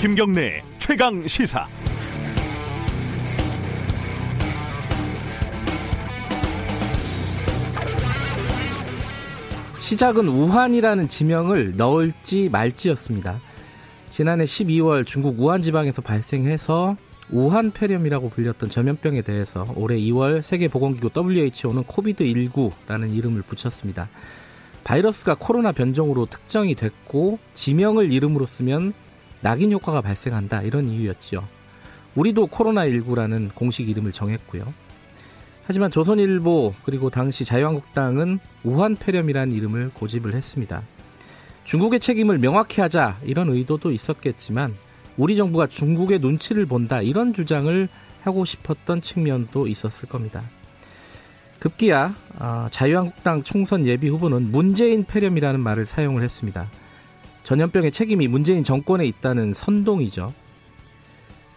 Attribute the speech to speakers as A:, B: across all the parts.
A: 김경래 최강 시사.
B: 시작은 우한이라는 지명을 넣을지 말지였습니다. 지난해 12월 중국 우한 지방에서 발생해서 우한 폐렴이라고 불렸던 전염병에 대해서 올해 2월 세계보건기구 WHO는 코비드19라는 이름을 붙였습니다. 바이러스가 코로나 변종으로 특정이 됐고 지명을 이름으로 쓰면 낙인 효과가 발생한다 이런 이유였지요. 우리도 코로나19라는 공식 이름을 정했고요. 하지만 조선일보 그리고 당시 자유한국당은 우한 폐렴이라는 이름을 고집을 했습니다. 중국의 책임을 명확히 하자 이런 의도도 있었겠지만 우리 정부가 중국의 눈치를 본다 이런 주장을 하고 싶었던 측면도 있었을 겁니다. 급기야 어, 자유한국당 총선 예비 후보는 문재인 폐렴이라는 말을 사용을 했습니다. 전염병의 책임이 문재인 정권에 있다는 선동이죠.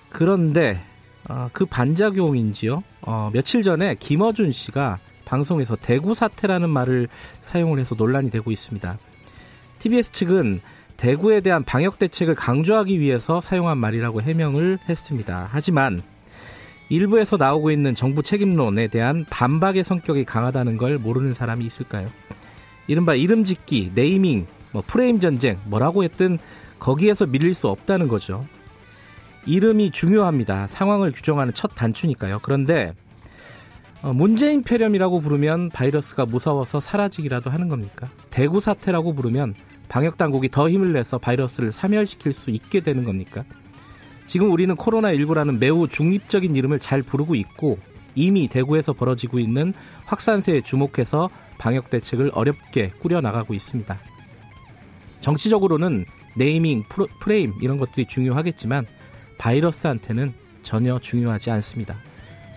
B: 그런데 어, 그 반작용인지요. 어, 며칠 전에 김어준 씨가 방송에서 대구 사태라는 말을 사용을 해서 논란이 되고 있습니다. TBS 측은 대구에 대한 방역 대책을 강조하기 위해서 사용한 말이라고 해명을 했습니다. 하지만 일부에서 나오고 있는 정부 책임론에 대한 반박의 성격이 강하다는 걸 모르는 사람이 있을까요? 이른바 이름 짓기, 네이밍, 뭐 프레임 전쟁, 뭐라고 했든 거기에서 밀릴 수 없다는 거죠. 이름이 중요합니다. 상황을 규정하는 첫 단추니까요. 그런데 어, 문재인 폐렴이라고 부르면 바이러스가 무서워서 사라지기라도 하는 겁니까? 대구 사태라고 부르면 방역 당국이 더 힘을 내서 바이러스를 사멸시킬 수 있게 되는 겁니까? 지금 우리는 코로나19라는 매우 중립적인 이름을 잘 부르고 있고 이미 대구에서 벌어지고 있는 확산세에 주목해서 방역 대책을 어렵게 꾸려나가고 있습니다. 정치적으로는 네이밍, 프레임 이런 것들이 중요하겠지만 바이러스한테는 전혀 중요하지 않습니다.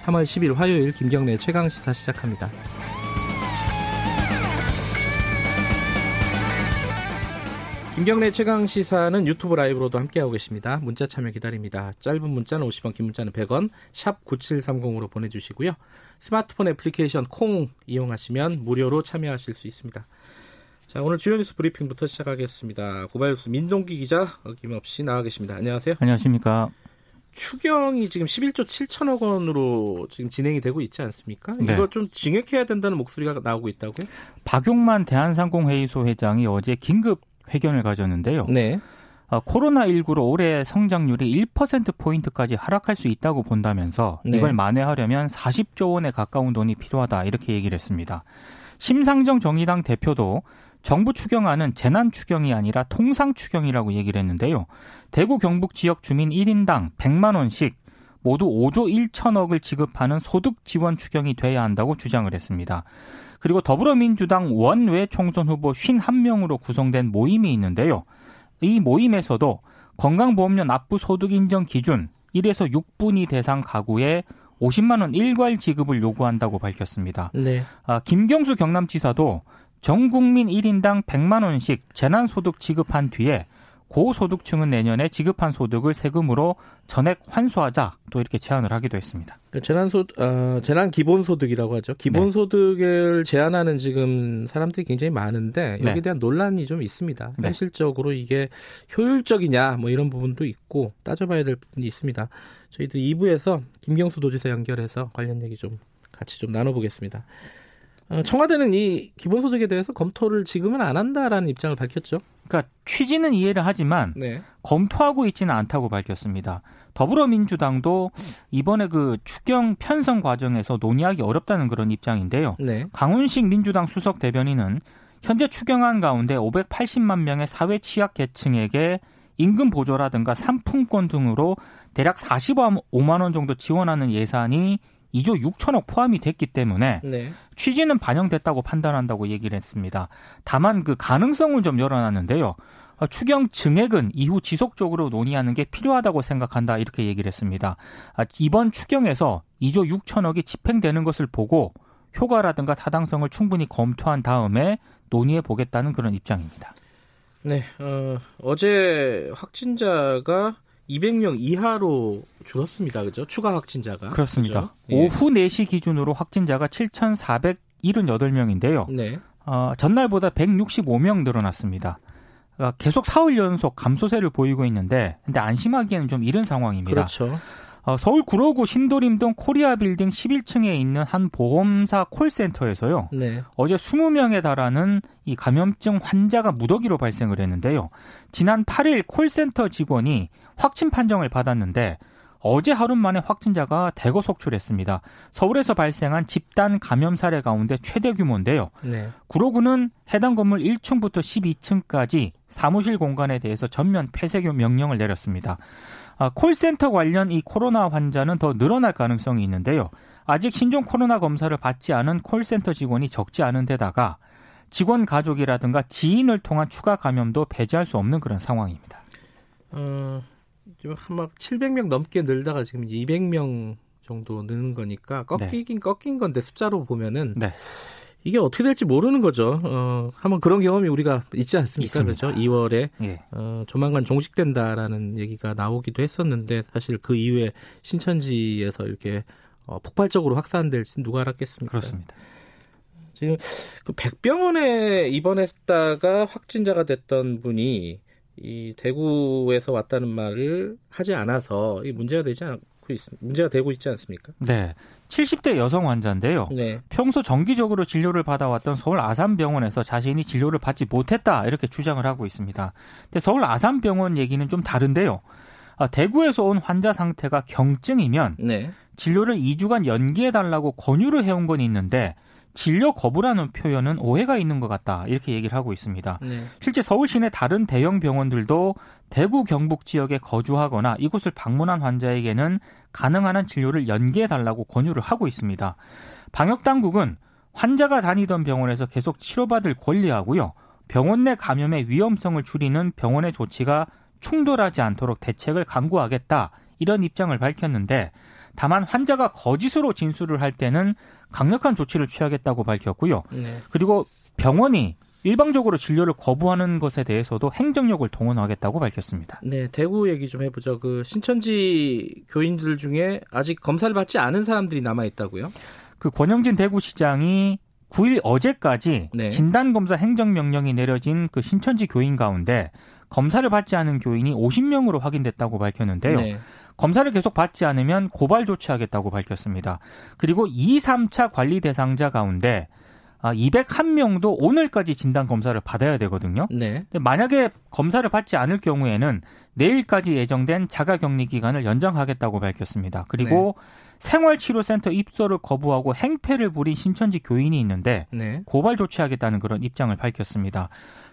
B: 3월 10일 화요일 김경래 최강 시사 시작합니다. 김경래 최강 시사는 유튜브 라이브로도 함께하고 계십니다. 문자 참여 기다립니다. 짧은 문자는 50원, 긴 문자는 100원, 샵 9730으로 보내주시고요. 스마트폰 애플리케이션 콩 이용하시면 무료로 참여하실 수 있습니다. 자, 오늘 주요 뉴스 브리핑부터 시작하겠습니다. 고발뉴스 민동기 기자 어김없이 나와 계십니다. 안녕하세요.
C: 안녕하십니까.
B: 추경이 지금 11조 7천억 원으로 지금 진행이 되고 있지 않습니까? 네. 이거 좀 증액해야 된다는 목소리가 나오고 있다고요?
C: 박용만 대한상공회의소 회장이 어제 긴급 회견을 가졌는데요. 네. 어, 코로나19로 올해 성장률이 1%포인트까지 하락할 수 있다고 본다면서 네. 이걸 만회하려면 40조 원에 가까운 돈이 필요하다 이렇게 얘기를 했습니다. 심상정 정의당 대표도 정부 추경안은 재난 추경이 아니라 통상 추경이라고 얘기를 했는데요. 대구 경북 지역 주민 1인당 100만 원씩 모두 5조 1천억을 지급하는 소득 지원 추경이 돼야 한다고 주장을 했습니다. 그리고 더불어민주당 원외 총선 후보 51명으로 구성된 모임이 있는데요. 이 모임에서도 건강보험료 납부 소득 인정 기준 1에서 6분위 대상 가구에 50만 원 일괄 지급을 요구한다고 밝혔습니다. 네. 아, 김경수 경남지사도 전 국민 1인당 100만 원씩 재난소득 지급한 뒤에 고소득층은 내년에 지급한 소득을 세금으로 전액 환수하자 또 이렇게 제안을 하기도 했습니다.
B: 그 재난소 어, 재난 기본소득이라고 하죠. 기본소득을 네. 제한하는 지금 사람들이 굉장히 많은데 여기에 네. 대한 논란이 좀 있습니다. 네. 현실적으로 이게 효율적이냐 뭐 이런 부분도 있고 따져봐야 될 부분이 있습니다. 저희들 2부에서 김경수 도지사 연결해서 관련 얘기 좀 같이 좀 나눠보겠습니다. 어, 청와대는 이 기본소득에 대해서 검토를 지금은 안 한다라는 입장을 밝혔죠.
C: 그러니까 취지는 이해를 하지만 네. 검토하고 있지는 않다고 밝혔습니다. 더불어민주당도 이번에 그 추경 편성 과정에서 논의하기 어렵다는 그런 입장인데요. 네. 강훈식 민주당 수석 대변인은 현재 추경안 가운데 580만 명의 사회 취약 계층에게 임금 보조라든가 상품권 등으로 대략 45만 원 정도 지원하는 예산이 2조 6천억 포함이 됐기 때문에 네. 취지는 반영됐다고 판단한다고 얘기를 했습니다. 다만 그 가능성을 좀 열어놨는데요. 어, 추경 증액은 이후 지속적으로 논의하는 게 필요하다고 생각한다 이렇게 얘기를 했습니다. 아, 이번 추경에서 2조 6천억이 집행되는 것을 보고 효과라든가 타당성을 충분히 검토한 다음에 논의해 보겠다는 그런 입장입니다.
B: 네, 어, 어제 확진자가 200명 이하로 줄었습니다. 그죠? 추가 확진자가.
C: 그렇습니다. 그죠? 오후 4시 기준으로 확진자가 7,478명인데요. 네. 어, 전날보다 165명 늘어났습니다. 어, 계속 사흘 연속 감소세를 보이고 있는데 근데 안심하기에는 좀 이른 상황입니다.
B: 그렇죠.
C: 어, 서울 구로구 신도림동 코리아 빌딩 11층에 있는 한 보험사 콜센터에서요. 네. 어제 20명에 달하는 이 감염증 환자가 무더기로 발생을 했는데요. 지난 8일 콜센터 직원이 확진 판정을 받았는데 어제 하루 만에 확진자가 대거 속출했습니다. 서울에서 발생한 집단 감염 사례 가운데 최대 규모인데요. 네. 구로구는 해당 건물 1층부터 12층까지 사무실 공간에 대해서 전면 폐쇄 명령을 내렸습니다. 아, 콜센터 관련 이 코로나 환자는 더 늘어날 가능성이 있는데요. 아직 신종 코로나 검사를 받지 않은 콜센터 직원이 적지 않은 데다가 직원 가족이라든가 지인을 통한 추가 감염도 배제할 수 없는 그런 상황입니다.
B: 어, 막 700명 넘게 늘다가 지금 200명 정도 느는 거니까 꺾이긴 네. 꺾인 건데 숫자로 보면은 네. 이게 어떻게 될지 모르는 거죠. 어, 한번 그런 경험이 우리가 있지 않습니까? 있습니다. 그렇죠. 2월에 예. 어, 조만간 종식된다라는 얘기가 나오기도 했었는데 사실 그 이후에 신천지에서 이렇게 어, 폭발적으로 확산될지 누가 알았겠습니까?
C: 그렇습니다.
B: 지금 그 백병원에 입원했다가 확진자가 됐던 분이 이 대구에서 왔다는 말을 하지 않아서 이 문제가 되지 않, 고 있, 문제가 되고 있지 않습니까?
C: 네. 70대 여성 환자인데요. 네. 평소 정기적으로 진료를 받아왔던 서울 아산병원에서 자신이 진료를 받지 못했다 이렇게 주장을 하고 있습니다. 근데 서울 아산병원 얘기는 좀 다른데요. 아, 대구에서 온 환자 상태가 경증이면 네. 진료를 2주간 연기해 달라고 권유를 해온 건 있는데 진료 거부라는 표현은 오해가 있는 것 같다 이렇게 얘기를 하고 있습니다. 네. 실제 서울 시내 다른 대형 병원들도 대구 경북 지역에 거주하거나 이곳을 방문한 환자에게는 가능한 한 진료를 연기해 달라고 권유를 하고 있습니다. 방역 당국은 환자가 다니던 병원에서 계속 치료받을 권리하고요. 병원 내 감염의 위험성을 줄이는 병원의 조치가 충돌하지 않도록 대책을 강구하겠다 이런 입장을 밝혔는데 다만 환자가 거짓으로 진술을 할 때는 강력한 조치를 취하겠다고 밝혔고요. 네. 그리고 병원이 일방적으로 진료를 거부하는 것에 대해서도 행정력을 동원하겠다고 밝혔습니다.
B: 네, 대구 얘기 좀 해보죠. 그 신천지 교인들 중에 아직 검사를 받지 않은 사람들이 남아 있다고요?
C: 그 권영진 대구시장이 9일 어제까지 네. 진단검사 행정명령이 내려진 그 신천지 교인 가운데 검사를 받지 않은 교인이 50명으로 확인됐다고 밝혔는데요. 네. 검사를 계속 받지 않으면 고발 조치하겠다고 밝혔습니다. 그리고 2, 3차 관리 대상자 가운데 201명도 아, 오늘까지 진단 검사를 받아야 되거든요. 네. 만약에 검사를 받지 않을 경우에는 내일까지 예정된 자가 격리 기간을 연장하겠다고 밝혔습니다. 그리고 네. 생활치료센터 입소를 거부하고 행패를 부린 신천지 교인이 있는데 네. 고발 조치하겠다는 그런 입장을 밝혔습니다.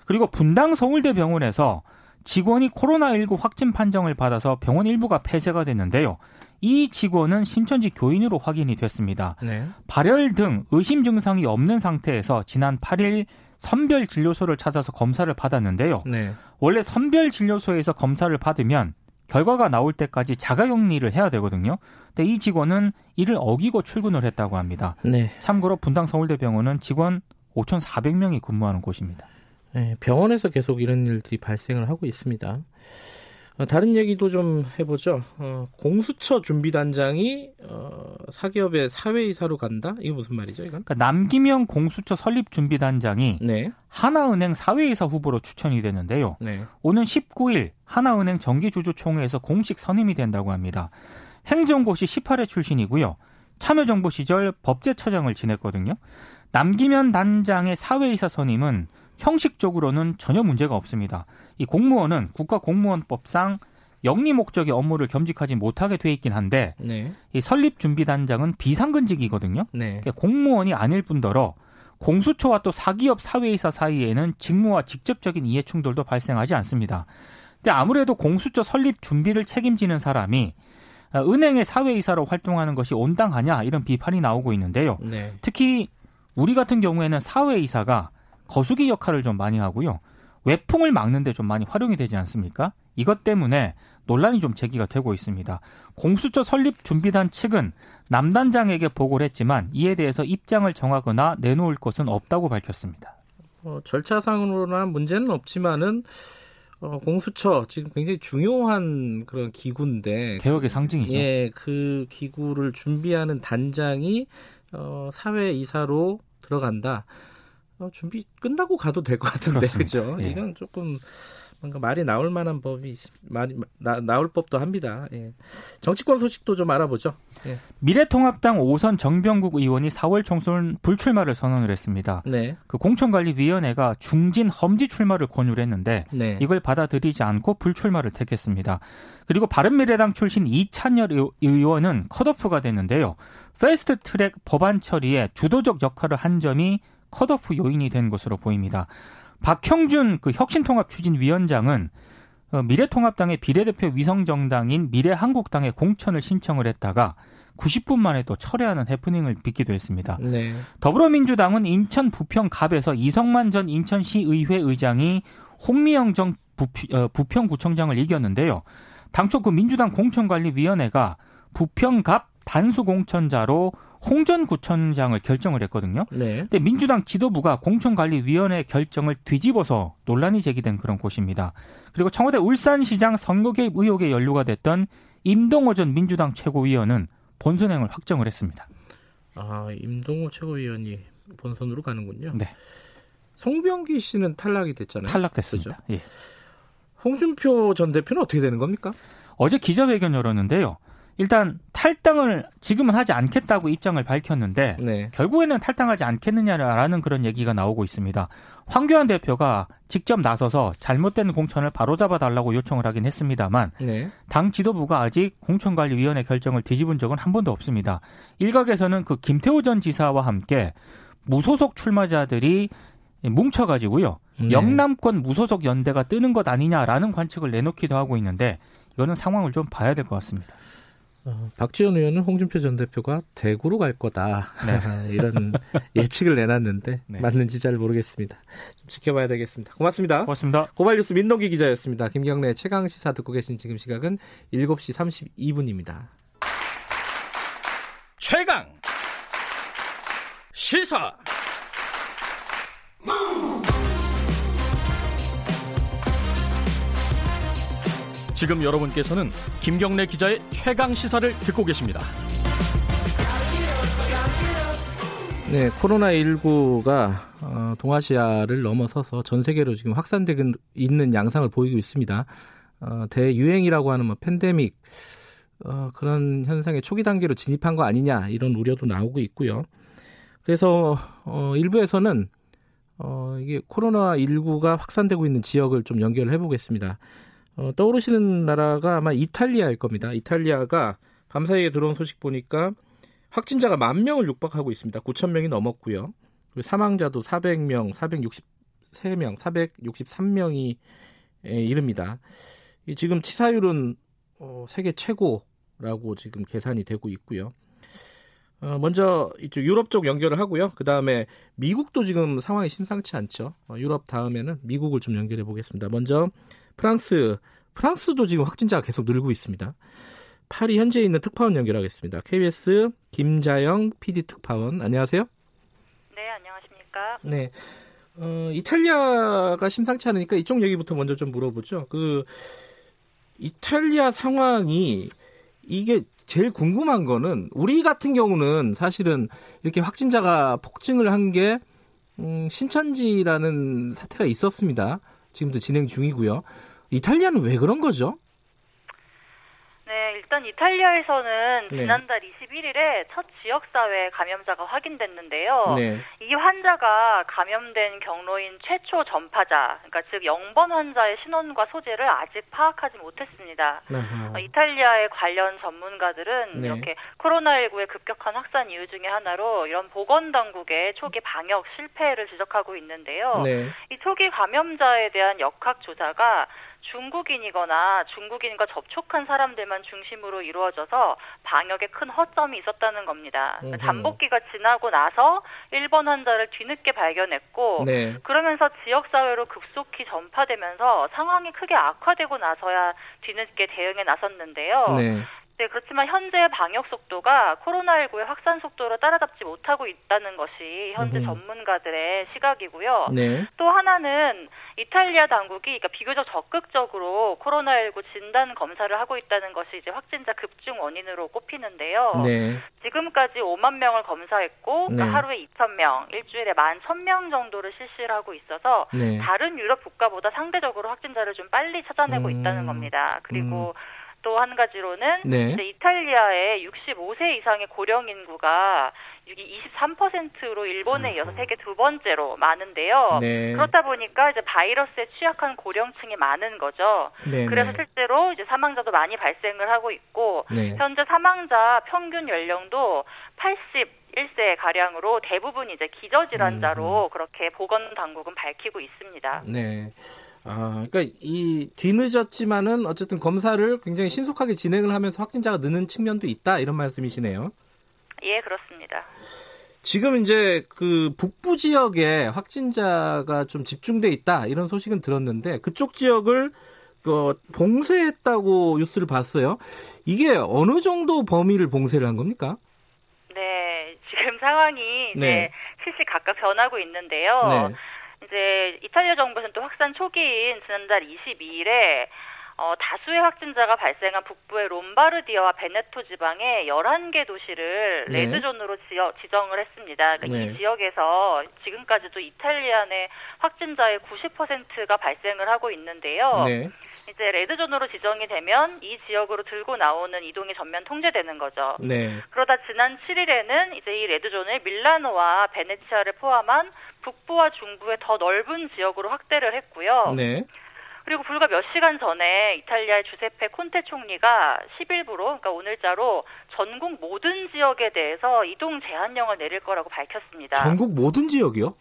C: 그리고 분당 서울대 병원에서 직원이 코로나19 확진 판정을 받아서 병원 일부가 폐쇄가 됐는데요. 이 직원은 신천지 교인으로 확인이 됐습니다. 네. 발열 등 의심 증상이 없는 상태에서 지난 8일 선별 진료소를 찾아서 검사를 받았는데요. 네. 원래 선별 진료소에서 검사를 받으면 결과가 나올 때까지 자가격리를 해야 되거든요. 근데 이 직원은 이를 어기고 출근을 했다고 합니다. 네. 참고로 분당 서울대병원은 직원 5,400명이 근무하는 곳입니다.
B: 네, 병원에서 계속 이런 일들이 발생을 하고 있습니다. 어, 다른 얘기도 좀 해보죠. 어, 공수처 준비단장이 어, 사기업의 사회이사로 간다? 이게 무슨 말이죠, 이건?
C: 그러니까 남기명 공수처 설립 준비단장이 네. 하나은행 사회이사 후보로 추천이 되는데요. 네. 오는 19일 하나은행 정기주주총회에서 공식 선임이 된다고 합니다. 행정고시 18회 출신이고요. 참여정부 시절 법제처장을 지냈거든요. 남기면 단장의 사회이사 선임은 형식적으로는 전혀 문제가 없습니다. 이 공무원은 국가공무원법상 영리 목적의 업무를 겸직하지 못하게 돼 있긴 한데 네. 이 설립 준비 단장은 비상근직이거든요. 네. 그러니까 공무원이 아닐 뿐더러 공수처와 또 사기업 사회이사 사이에는 직무와 직접적인 이해 충돌도 발생하지 않습니다. 근데 아무래도 공수처 설립 준비를 책임지는 사람이 은행의 사회이사로 활동하는 것이 온당하냐 이런 비판이 나오고 있는데요. 네. 특히 우리 같은 경우에는 사회이사가 거수기 역할을 좀 많이 하고요. 외풍을 막는데 좀 많이 활용이 되지 않습니까? 이것 때문에 논란이 좀 제기가 되고 있습니다. 공수처 설립 준비단 측은 남단장에게 보고를 했지만 이에 대해서 입장을 정하거나 내놓을 것은 없다고 밝혔습니다.
B: 어, 절차상으로는 문제는 없지만은 어, 공수처 지금 굉장히 중요한 그런 기구인데
C: 개혁의 상징이죠.
B: 예, 그 기구를 준비하는 단장이 어, 사회 이사로 들어간다. 어, 준비 끝나고 가도 될 것 같은데 그죠? 예. 이건 조금 뭔가 말이 나올 만한 법이 말이 나, 나올 법도 합니다. 예. 정치권 소식도 좀 알아보죠. 예.
C: 미래통합당 5선 정병국 의원이 4월 총선 불출마를 선언을 했습니다. 네. 그 공천관리위원회가 중진 험지 출마를 권유를 했는데 네. 이걸 받아들이지 않고 불출마를 택했습니다. 그리고 바른미래당 출신 이찬열 의원은 컷오프가 됐는데요. 패스트 트랙 법안 처리에 주도적 역할을 한 점이 컷오프 요인이 된 것으로 보입니다. 박형준 그 혁신통합 추진위원장은 어, 미래통합당의 비례대표 위성정당인 미래한국당에 공천을 신청을 했다가 90분 만에 또 철회하는 해프닝을 빚기도 했습니다. 네. 더불어민주당은 인천 부평 갑에서 이성만 전 인천시의회 의장이 홍미영 전 어, 부평 구청장을 이겼는데요. 당초 그 민주당 공천관리위원회가 부평갑 단수 공천자로 홍전 구청장을 결정을 했거든요. 네. 근데 민주당 지도부가 공천관리위원회 결정을 뒤집어서 논란이 제기된 그런 곳입니다. 그리고 청와대 울산시장 선거 개입 의혹에 연루가 됐던 임동호 전 민주당 최고위원은 본선행을 확정을 했습니다.
B: 아, 임동호 최고위원이 본선으로 가는군요. 네. 송병기 씨는 탈락이 됐잖아요.
C: 탈락됐습니다. 예.
B: 홍준표 전 대표는 어떻게 되는 겁니까?
C: 어제 기자회견 열었는데요. 일단 탈당을 지금은 하지 않겠다고 입장을 밝혔는데 네. 결국에는 탈당하지 않겠느냐라는 그런 얘기가 나오고 있습니다. 황교안 대표가 직접 나서서 잘못된 공천을 바로잡아 달라고 요청을 하긴 했습니다만 네. 당 지도부가 아직 공천관리위원회 결정을 뒤집은 적은 한 번도 없습니다. 일각에서는 그 김태호 전 지사와 함께 무소속 출마자들이 뭉쳐가지고요. 네. 영남권 무소속 연대가 뜨는 것 아니냐라는 관측을 내놓기도 하고 있는데 이거는 상황을 좀 봐야 될 것 같습니다.
B: 어, 박지원 의원은 홍준표 전 대표가 대구로 갈 거다 네. 이런 예측을 내놨는데 네. 맞는지 잘 모르겠습니다. 좀 지켜봐야 되겠습니다. 고맙습니다.
C: 고맙습니다.
B: 고발뉴스 민동기 기자였습니다. 김경래 최강 시사 듣고 계신 지금 시각은 7시 32분입니다.
A: 최강 시사 지금 여러분께서는 김경래 기자의 최강 시사를 듣고 계십니다.
B: 네, 코로나19가 어, 동아시아를 넘어서서 전 세계로 지금 확산되고 있는 양상을 보이고 있습니다. 어, 대유행이라고 하는 뭐 팬데믹 어, 그런 현상의 초기 단계로 진입한 거 아니냐 이런 우려도 나오고 있고요. 그래서 어, 일부에서는 어, 이게 코로나19가 확산되고 있는 지역을 좀 연결해 보겠습니다. 어, 떠오르시는 나라가 아마 이탈리아일 겁니다. 이탈리아가 밤사이에 들어온 소식 보니까 확진자가 만 명을 육박하고 있습니다. 9천 명이 넘었고요. 그리고 사망자도 400명, 463명, 463명이 이릅니다. 지금 치사율은 어, 세계 최고라고 지금 계산이 되고 있고요. 어, 먼저 이쪽 유럽 쪽 연결을 하고요. 그 다음에 미국도 지금 상황이 심상치 않죠. 어, 유럽 다음에는 미국을 좀 연결해 보겠습니다. 먼저 프랑스, 프랑스도 지금 확진자가 계속 늘고 있습니다. 파리 현재 있는 특파원 연결하겠습니다. KBS 김자영 PD 특파원, 안녕하세요.
D: 네, 안녕하십니까.
B: 네. 어, 이탈리아가 심상치 않으니까 이쪽 얘기부터 먼저 좀 물어보죠. 그, 이탈리아 상황이 이게 제일 궁금한 거는 우리 같은 경우는 사실은 이렇게 확진자가 폭증을 한게 음, 신천지라는 사태가 있었습니다. 지금도 진행 중이고요. 이탈리아는 왜 그런 거죠?
D: 네, 일단 이탈리아에서는 네. 지난달 21일에 첫 지역사회 감염자가 확인됐는데요. 네. 이 환자가 감염된 경로인 최초 전파자, 그러니까 즉 0번 환자의 신원과 소재를 아직 파악하지 못했습니다. 어, 이탈리아의 관련 전문가들은 네. 이렇게 코로나19의 급격한 확산 이유 중에 하나로 이런 보건당국의 초기 방역 실패를 지적하고 있는데요. 네. 이 초기 감염자에 대한 역학 조사가 중국인이거나 중국인과 접촉한 사람들만 중심으로 이루어져서 방역에 큰 허점이 있었다는 겁니다. 그 잠복기가 지나고 나서 일본 환자를 뒤늦게 발견했고 네. 그러면서 지역 사회로 급속히 전파되면서 상황이 크게 악화되고 나서야 뒤늦게 대응에 나섰는데요. 네. 네, 그렇지만 현재 방역 속도가 코로나19의 확산 속도를 따라잡지 못하고 있다는 것이 현재 음. 전문가들의 시각이고요. 네. 또 하나는 이탈리아 당국이 그러니까 비교적 적극적으로 코로나19 진단 검사를 하고 있다는 것이 이제 확진자 급증 원인으로 꼽히는데요. 네. 지금까지 5만 명을 검사했고 그러니까 네. 하루에 2천 명, 일주일에 1만 1,000명 정도를 실시를 하고 있어서 네. 다른 유럽 국가보다 상대적으로 확진자를 좀 빨리 찾아내고 음. 있다는 겁니다. 그리고 음. 또 한 가지로는 네. 이탈리아의 65세 이상의 고령 인구가 23%로 일본에 이어서 세계 두 번째로 많은데요. 네. 그렇다 보니까 이제 바이러스에 취약한 고령층이 많은 거죠. 네, 그래서 네. 실제로 이제 사망자도 많이 발생을 하고 있고 네. 현재 사망자 평균 연령도 81세 가량으로 대부분 이제 기저질환자로 음. 그렇게 보건 당국은 밝히고 있습니다.
B: 네. 아, 그러니까 이 뒤늦었지만은 어쨌든 검사를 굉장히 신속하게 진행을 하면서 확진자가 느는 측면도 있다 이런 말씀이시네요.
D: 예, 그렇습니다.
B: 지금 이제 그 북부 지역에 확진자가 좀 집중돼 있다 이런 소식은 들었는데 그쪽 지역을 그 봉쇄했다고 뉴스를 봤어요. 이게 어느 정도 범위를 봉쇄를 한 겁니까?
D: 네, 지금 상황이 네. 시시각각 변하고 있는데요. 네. 이제 이탈리아 정부에서는 또 확산 초기인 지난달 22일에 어, 다수의 확진자가 발생한 북부의 롬바르디아와 베네토 지방의 11개 도시를 네. 레드존으로 지어, 지정을 했습니다. 그러니까 네. 이 지역에서 지금까지도 이탈리아 내 확진자의 90%가 발생을 하고 있는데요. 네. 이제 레드존으로 지정이 되면 이 지역으로 들고 나오는 이동이 전면 통제되는 거죠. 네. 그러다 지난 7일에는 이제 이 레드존을 밀라노와 베네치아를 포함한 북부와 중부의 더 넓은 지역으로 확대를 했고요. 네. 그리고 불과 몇 시간 전에 이탈리아의 주세페 콘테 총리가 10일부로 그러니까 오늘자로 전국 모든 지역에 대해서 이동 제한령을 내릴 거라고 밝혔습니다.
B: 전국 모든 지역이요?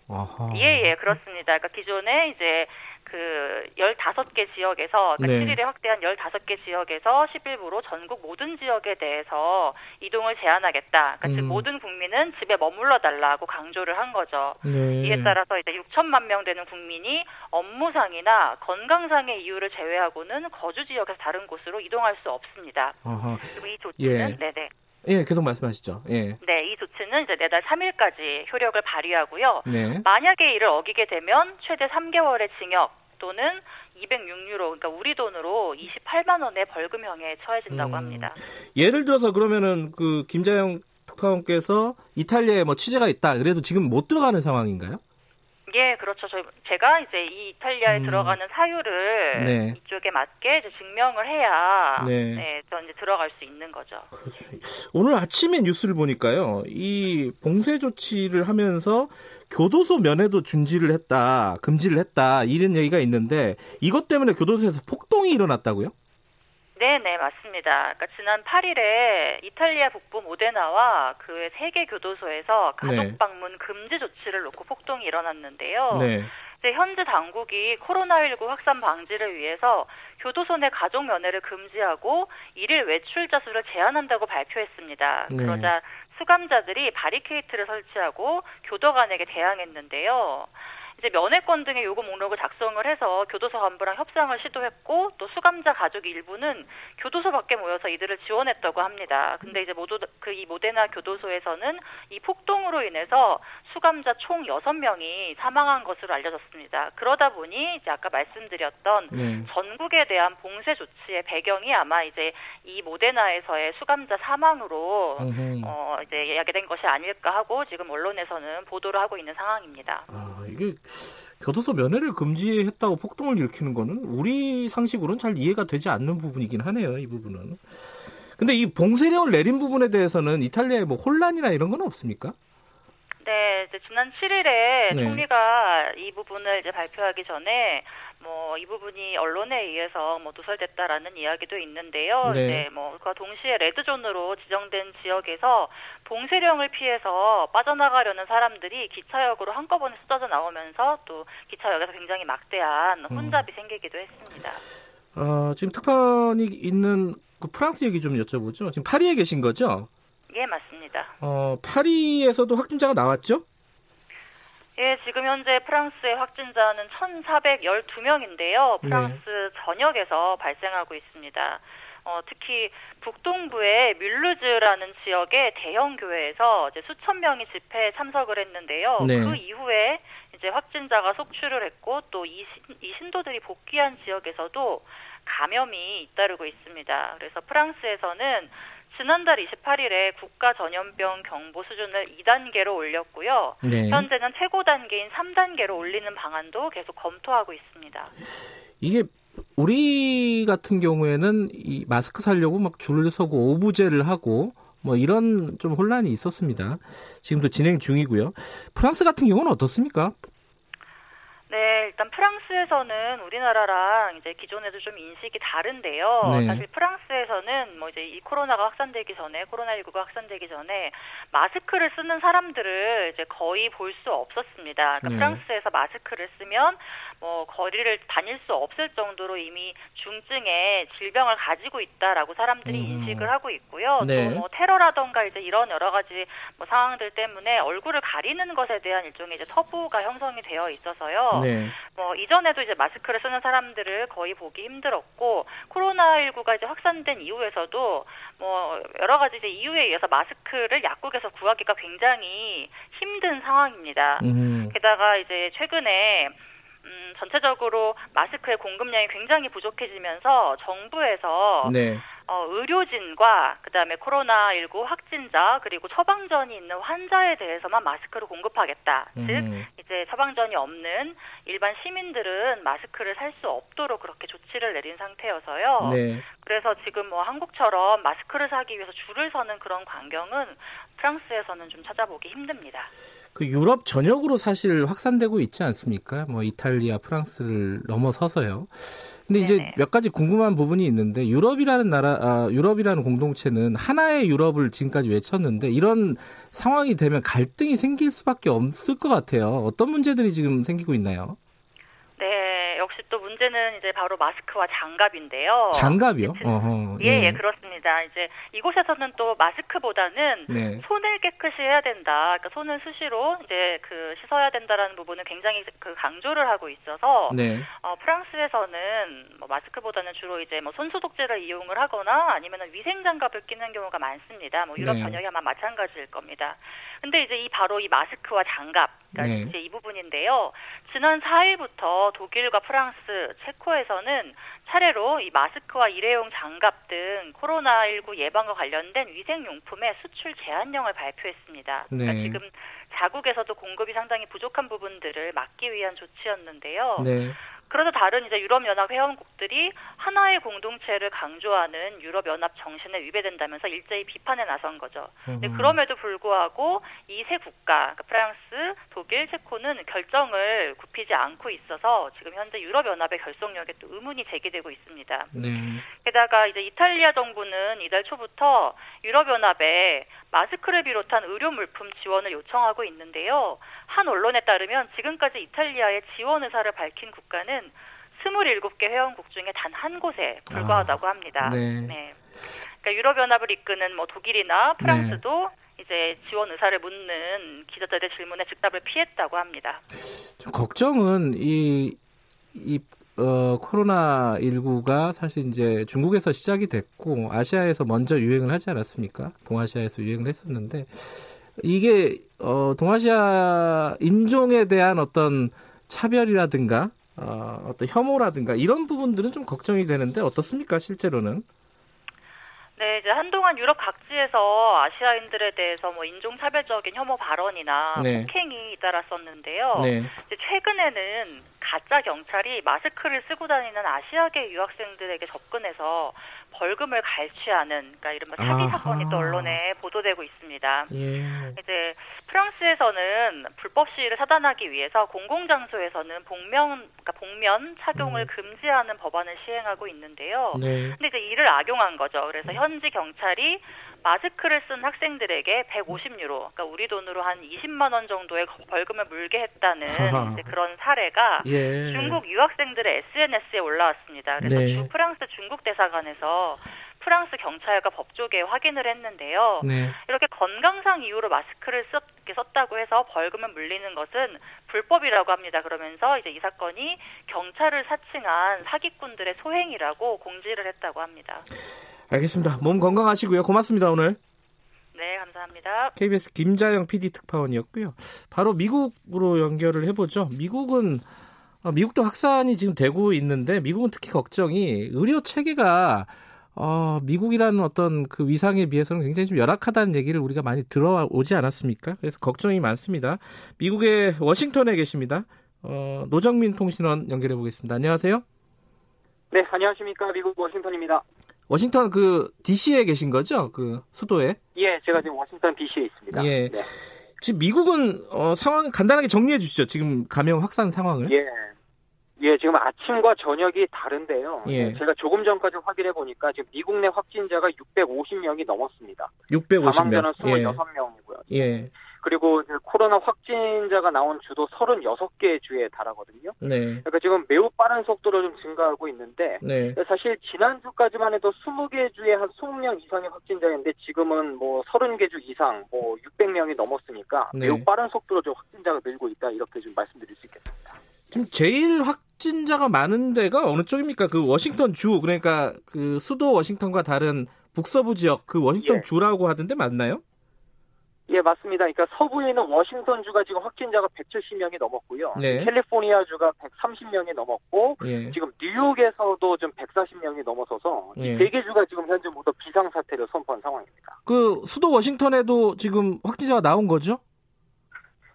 D: 예, 예, 그렇습니다. 그러니까 기존에 이제 그 15개 지역에서 그러니까 네. 7일에 확대한 15개 지역에서 10일부로 전국 모든 지역에 대해서 이동을 제한하겠다. 그러니까 음. 즉 모든 국민은 집에 머물러 달라고 강조를 한 거죠. 네. 이에 따라서 이제 6천만 명 되는 국민이 업무상이나 건강상의 이유를 제외하고는 거주 지역에서 다른 곳으로 이동할 수 없습니다. 아하. 그리고 이 조치는 예. 네네.
B: 예, 계속 말씀하시죠. 예.
D: 네, 이 조치는 이제 내달 3일까지 효력을 발휘하고요. 네. 만약에 이를 어기게 되면 최대 3개월의 징역 또는 206유로, 그러니까 우리 돈으로 28만 원의 벌금형에 처해진다고 음, 합니다.
B: 예를 들어서 그러면은 그 김자영 특파원께서 이탈리아에 뭐 취재가 있다. 그래도 지금 못 들어가는 상황인가요?
D: 예, 그렇죠. 저 제가 이제 이 이탈리아에 음. 들어가는 사유를 네. 이쪽에 맞게 이제 증명을 해야 네. 네, 저 이제 들어갈 수 있는 거죠. 그렇죠.
B: 오늘 아침에 뉴스를 보니까요. 이 봉쇄 조치를 하면서 교도소 면회도 중지를 했다, 금지를 했다 이런 얘기가 있는데 이것 때문에 교도소에서 폭동이 일어났다고요?
D: 네, 네, 맞습니다. 그러니까 지난 8일에 이탈리아 북부 모데나와 그 세계 교도소에서 가족 네. 방문 금지 조치를 놓고 폭동이 일어났는데요. 네. 현재 당국이 코로나19 확산 방지를 위해서 교도소 내 가족 면회를 금지하고 일일 외출자 수를 제한한다고 발표했습니다. 네. 그러자 수감자들이 바리케이트를 설치하고 교도관에게 대항했는데요. 이제 면회권 등의 요구 목록을 작성을 해서 교도소 간부랑 협상을 시도했고 또 수감자 가족 일부는 교도소 밖에 모여서 이들을 지원했다고 합니다. 근데 이제 모두 그 이 모데나 교도소에서는 이 폭동으로 인해서 수감자 총 6명이 사망한 것으로 알려졌습니다. 그러다 보니 이제 아까 말씀드렸던 네. 전국에 대한 봉쇄 조치의 배경이 아마 이제 이 모데나에서의 수감자 사망으로 어 이제 야기된 것이 아닐까 하고 지금 언론에서는 보도를 하고 있는 상황입니다.
B: 아, 이게 교도소 면회를 금지했다고 폭동을 일으키는 거는 우리 상식으로는 잘 이해가 되지 않는 부분이긴 하네요. 이 부분은. 근데 이 봉쇄령을 내린 부분에 대해서는 이탈리아에 뭐 혼란이나 이런 건 없습니까?
D: 네, 이제 지난 7일에 네. 총리가 이 부분을 이제 발표하기 전에 뭐 이 부분이 언론에 의해서 뭐 누설됐다라는 이야기도 있는데요. 네. 네, 뭐 그와 동시에 레드존으로 지정된 지역에서 봉쇄령을 피해서 빠져나가려는 사람들이 기차역으로 한꺼번에 쏟아져 나오면서 또 기차역에서 굉장히 막대한 음. 혼잡이 음. 생기기도 했습니다.
B: 어, 지금 특파원이 있는 그 프랑스 얘기 좀 여쭤보죠. 지금 파리에 계신 거죠?
D: 예, 맞습니다.
B: 어, 파리에서도 확진자가 나왔죠?
D: 예, 지금 현재 프랑스의 확진자는 1,412명인데요. 프랑스 네. 전역에서 발생하고 있습니다. 어, 특히 북동부의 뮬루즈라는 지역의 대형 교회에서 이제 수천 명이 집회에 참석을 했는데요. 네. 그 이후에 이제 확진자가 속출을 했고 또이이 신도들이 복귀한 지역에서도 감염이 잇따르고 있습니다. 그래서 프랑스에서는 지난달 28일에 국가 전염병 경보 수준을 2단계로 올렸고요. 네. 현재는 최고 단계인 3단계로 올리는 방안도 계속 검토하고 있습니다.
B: 이게 우리 같은 경우에는 이 마스크 살려고 막 줄을 서고 오부제를 하고 뭐 이런 좀 혼란이 있었습니다. 지금도 진행 중이고요. 프랑스 같은 경우는 어떻습니까?
D: 네, 일단 프랑스에서는 우리나라랑 이제 기존에도 좀 인식이 다른데요. 네. 사실 프랑스에서는 뭐 이제 이 코로나가 확산되기 전에 코로나19가 확산되기 전에 마스크를 쓰는 사람들을 이제 거의 볼 수 없었습니다. 그러니까 네. 프랑스에서 마스크를 쓰면 뭐 거리를 다닐 수 없을 정도로 이미 중증의 질병을 가지고 있다라고 사람들이 음. 인식을 하고 있고요. 네. 또뭐 테러라던가 이제 이런 여러 가지 뭐 상황들 때문에 얼굴을 가리는 것에 대한 일종의 이제 터부가 형성이 되어 있어서요. 네. 뭐 이전에도 이제 마스크를 쓰는 사람들을 거의 보기 힘들었고 코로나19가 이제 확산된 이후에서도 뭐 여러 가지 이제 이유에 의해서 마스크를 약국에서 구하기가 굉장히 힘든 상황입니다. 음. 게다가 이제 최근에 음, 전체적으로 마스크의 공급량이 굉장히 부족해지면서 정부에서 네. 어, 의료진과 그다음에 코로나19 확진자 그리고 처방전이 있는 환자에 대해서만 마스크를 공급하겠다. 음. 즉 이제 처방전이 없는 일반 시민들은 마스크를 살 수 없도록 그렇게 조치를 내린 상태여서요. 네. 그래서 지금 뭐 한국처럼 마스크를 사기 위해서 줄을 서는 그런 광경은 프랑스에서는 좀 찾아보기 힘듭니다.
B: 그 유럽 전역으로 사실 확산되고 있지 않습니까? 뭐 이탈리아, 프랑스를 넘어서서요. 근데 네네. 이제 몇 가지 궁금한 부분이 있는데 유럽이라는 나라, 아, 유럽이라는 공동체는 하나의 유럽을 지금까지 외쳤는데 이런 상황이 되면 갈등이 생길 수밖에 없을 것 같아요. 어떤 문제들이 지금 생기고 있나요?
D: 또 문제는 이제 바로 마스크와 장갑인데요.
B: 장갑이요?
D: 어허, 예, 예, 예, 그렇습니다. 이제 이곳에서는 또 마스크보다는 네. 손을 깨끗이 해야 된다. 그러니까 손을 수시로 이제 그 씻어야 된다라는 부분을 굉장히 그 강조를 하고 있어서 네. 어, 프랑스에서는 뭐 마스크보다는 주로 이제 뭐 손소독제를 이용을 하거나 아니면은 위생 장갑을 끼는 경우가 많습니다. 뭐 유럽 네. 전역이 아마 마찬가지일 겁니다. 근데 이제 이 바로 이 마스크와 장갑, 그러니까 네. 이제 이 부분인데요. 지난 4일부터 독일과 프랑스, 체코에서는 차례로 이 마스크와 일회용 장갑 등 코로나19 예방과 관련된 위생용품의 수출 제한령을 발표했습니다. 그러니까 네. 지금 자국에서도 공급이 상당히 부족한 부분들을 막기 위한 조치였는데요. 네. 그래서 다른 이제 유럽연합 회원국들이 하나의 공동체를 강조하는 유럽연합 정신에 위배된다면서 일제히 비판에 나선 거죠. 근데 그럼에도 불구하고 이 세 국가, 그러니까 프랑스, 독일, 체코는 결정을 굽히지 않고 있어서 지금 현재 유럽연합의 결속력에 또 의문이 제기되고 있습니다. 네. 게다가 이제 이탈리아 정부는 이달 초부터 유럽연합에 마스크를 비롯한 의료 물품 지원을 요청하고 있는데요. 한 언론에 따르면 지금까지 이탈리아의 지원 의사를 밝힌 국가는 27개 회원국 중에 단 한 곳에 불과하다고 아, 합니다. 네. 네. 그러니까 유럽연합을 이끄는 뭐 독일이나 프랑스도 네. 이제 지원 의사를 묻는 기자들의 질문에 즉답을 피했다고 합니다.
B: 좀 걱정은 이, 이 어, 코로나 19가 사실 이제 중국에서 시작이 됐고 아시아에서 먼저 유행을 하지 않았습니까? 동아시아에서 유행을 했었는데 이게 어, 동아시아 인종에 대한 어떤 차별이라든가 어, 어떤 혐오라든가 이런 부분들은 좀 걱정이 되는데 어떻습니까 실제로는?
D: 네, 이제 한동안 유럽 각지에서 아시아인들에 대해서 뭐 인종차별적인 혐오 발언이나 네. 폭행이 잇따랐었는데요. 네. 이제 최근에는 가짜 경찰이 마스크를 쓰고 다니는 아시아계 유학생들에게 접근해서 벌금을 갈취하는 그러니까 이른바 사기 사건이 또 언론에 보도되고 있습니다. 예. 이제 프랑스에서는 불법 시위를 차단하기 위해서 공공 장소에서는 복면 그러니까 복면 착용을 음. 금지하는 법안을 시행하고 있는데요. 네. 근데 이제 이를 악용한 거죠. 그래서 현지 경찰이 마스크를 쓴 학생들에게 150유로, 그러니까 우리 돈으로 한 20만 원 정도의 벌금을 물게 했다는 그런 사례가 예. 중국 유학생들의 SNS에 올라왔습니다. 그래서 네. 프랑스 중국 대사관에서 프랑스 경찰과 법조계에 확인을 했는데요. 네. 이렇게 건강상 이유로 마스크를 썼, 썼다고 해서 벌금을 물리는 것은 불법이라고 합니다. 그러면서 이제 이 사건이 경찰을 사칭한 사기꾼들의 소행이라고 공지를 했다고 합니다.
B: 알겠습니다. 몸 건강하시고요. 고맙습니다, 오늘.
D: 네, 감사합니다.
B: KBS 김자영 PD 특파원이었고요. 바로 미국으로 연결을 해보죠. 미국은 어, 미국도 확산이 지금 되고 있는데 미국은 특히 걱정이 의료 체계가 어, 미국이라는 어떤 그 위상에 비해서는 굉장히 좀 열악하다는 얘기를 우리가 많이 들어오지 않았습니까? 그래서 걱정이 많습니다. 미국의 워싱턴에 계십니다. 어, 노정민 통신원 연결해 보겠습니다. 안녕하세요.
E: 네, 안녕하십니까. 미국 워싱턴입니다.
B: 워싱턴 그 DC에 계신 거죠? 그 수도에?
E: 예, 제가 지금 워싱턴 DC에 있습니다.
B: 예. 네. 지금 미국은 어, 상황 간단하게 정리해 주시죠. 지금 감염 확산 상황을.
E: 예. 예, 지금 아침과 저녁이 다른데요. 예. 예. 제가 조금 전까지 확인해 보니까 지금 미국 내 확진자가 650명이 넘었습니다.
B: 650명.
E: 사망자는 26명이고요. 예. 예. 그리고 코로나 확진자가 나온 주도 36개 주에 달하거든요. 네. 그러니까 지금 매우 빠른 속도로 좀 증가하고 있는데 네. 사실 지난주까지만 해도 20개 주에 한 20명 이상의 확진자였는데 지금은 뭐 30개 주 이상 뭐 600명이 넘었으니까 네. 매우 빠른 속도로 좀 확진자가 늘고 있다 이렇게 좀 말씀드릴 수 있겠습니다.
B: 지금 제일 확진자가 많은 데가 어느 쪽입니까? 그 워싱턴 주 그러니까 그 수도 워싱턴과 다른 북서부 지역 그 워싱턴 예. 주라고 하던데 맞나요?
E: 예, 맞습니다. 그러니까 서부에 있는 워싱턴 주가 지금 확진자가 170명이 넘었고요. 네. 캘리포니아 주가 130명이 넘었고 예. 지금 뉴욕에서도 좀 140명이 넘어서서 예. 이세 주가 지금 현재 모두 비상 사태를 선포한 상황입니다.
B: 그 수도 워싱턴에도 지금 확진자가 나온 거죠?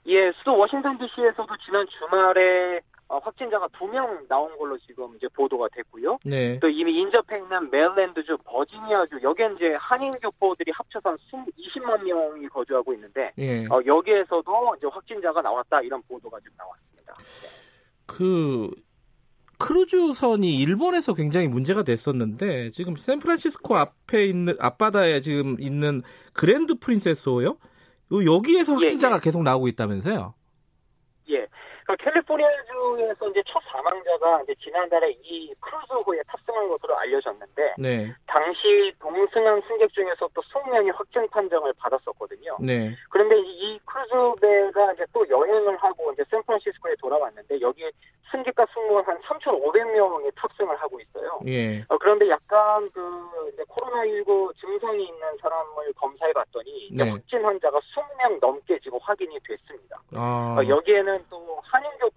E: 예, 수도 워싱턴 DC에서도 지난 주말에 어, 확진자가 두 명 나온 걸로 지금 이제 보도가 됐고요. 네. 또 이미 인접해 있는 메릴랜드주, 버지니아주 여기에 이제 한인 교포들이 합쳐서 한 20만 명이 거주하고 있는데 네. 어, 여기에서도 이제 확진자가 나왔다 이런 보도가 지금 나왔습니다.
B: 그 크루즈선이 일본에서 굉장히 문제가 됐었는데 지금 샌프란시스코 앞에 있는 앞바다에 지금 있는 그랜드 프린세스호요? 여기에서 예, 확진자가 예, 예. 계속 나오고 있다면서요?
E: 그 캘리포니아주에서 이제 첫 사망자가 이제 지난달에 이 크루즈호에 탑승한 것으로 알려졌는데 네. 당시 동승한 승객 중에서 또 20명이 확진 판정을 받았었거든요. 네. 그런데 이 크루즈배가 이제 또 여행을 하고 이제 샌프란시스코에 돌아왔는데 여기 승객과 승무원 한 3,500명이 탑승을 하고 있어요. 예. 어, 그런데 약간 그 이제 코로나19 증상이 있는 사람을 검사해 봤더니 네. 확진 환자가 20명 넘게 지금 확인이 됐습니다. 아. 어, 여기에는 또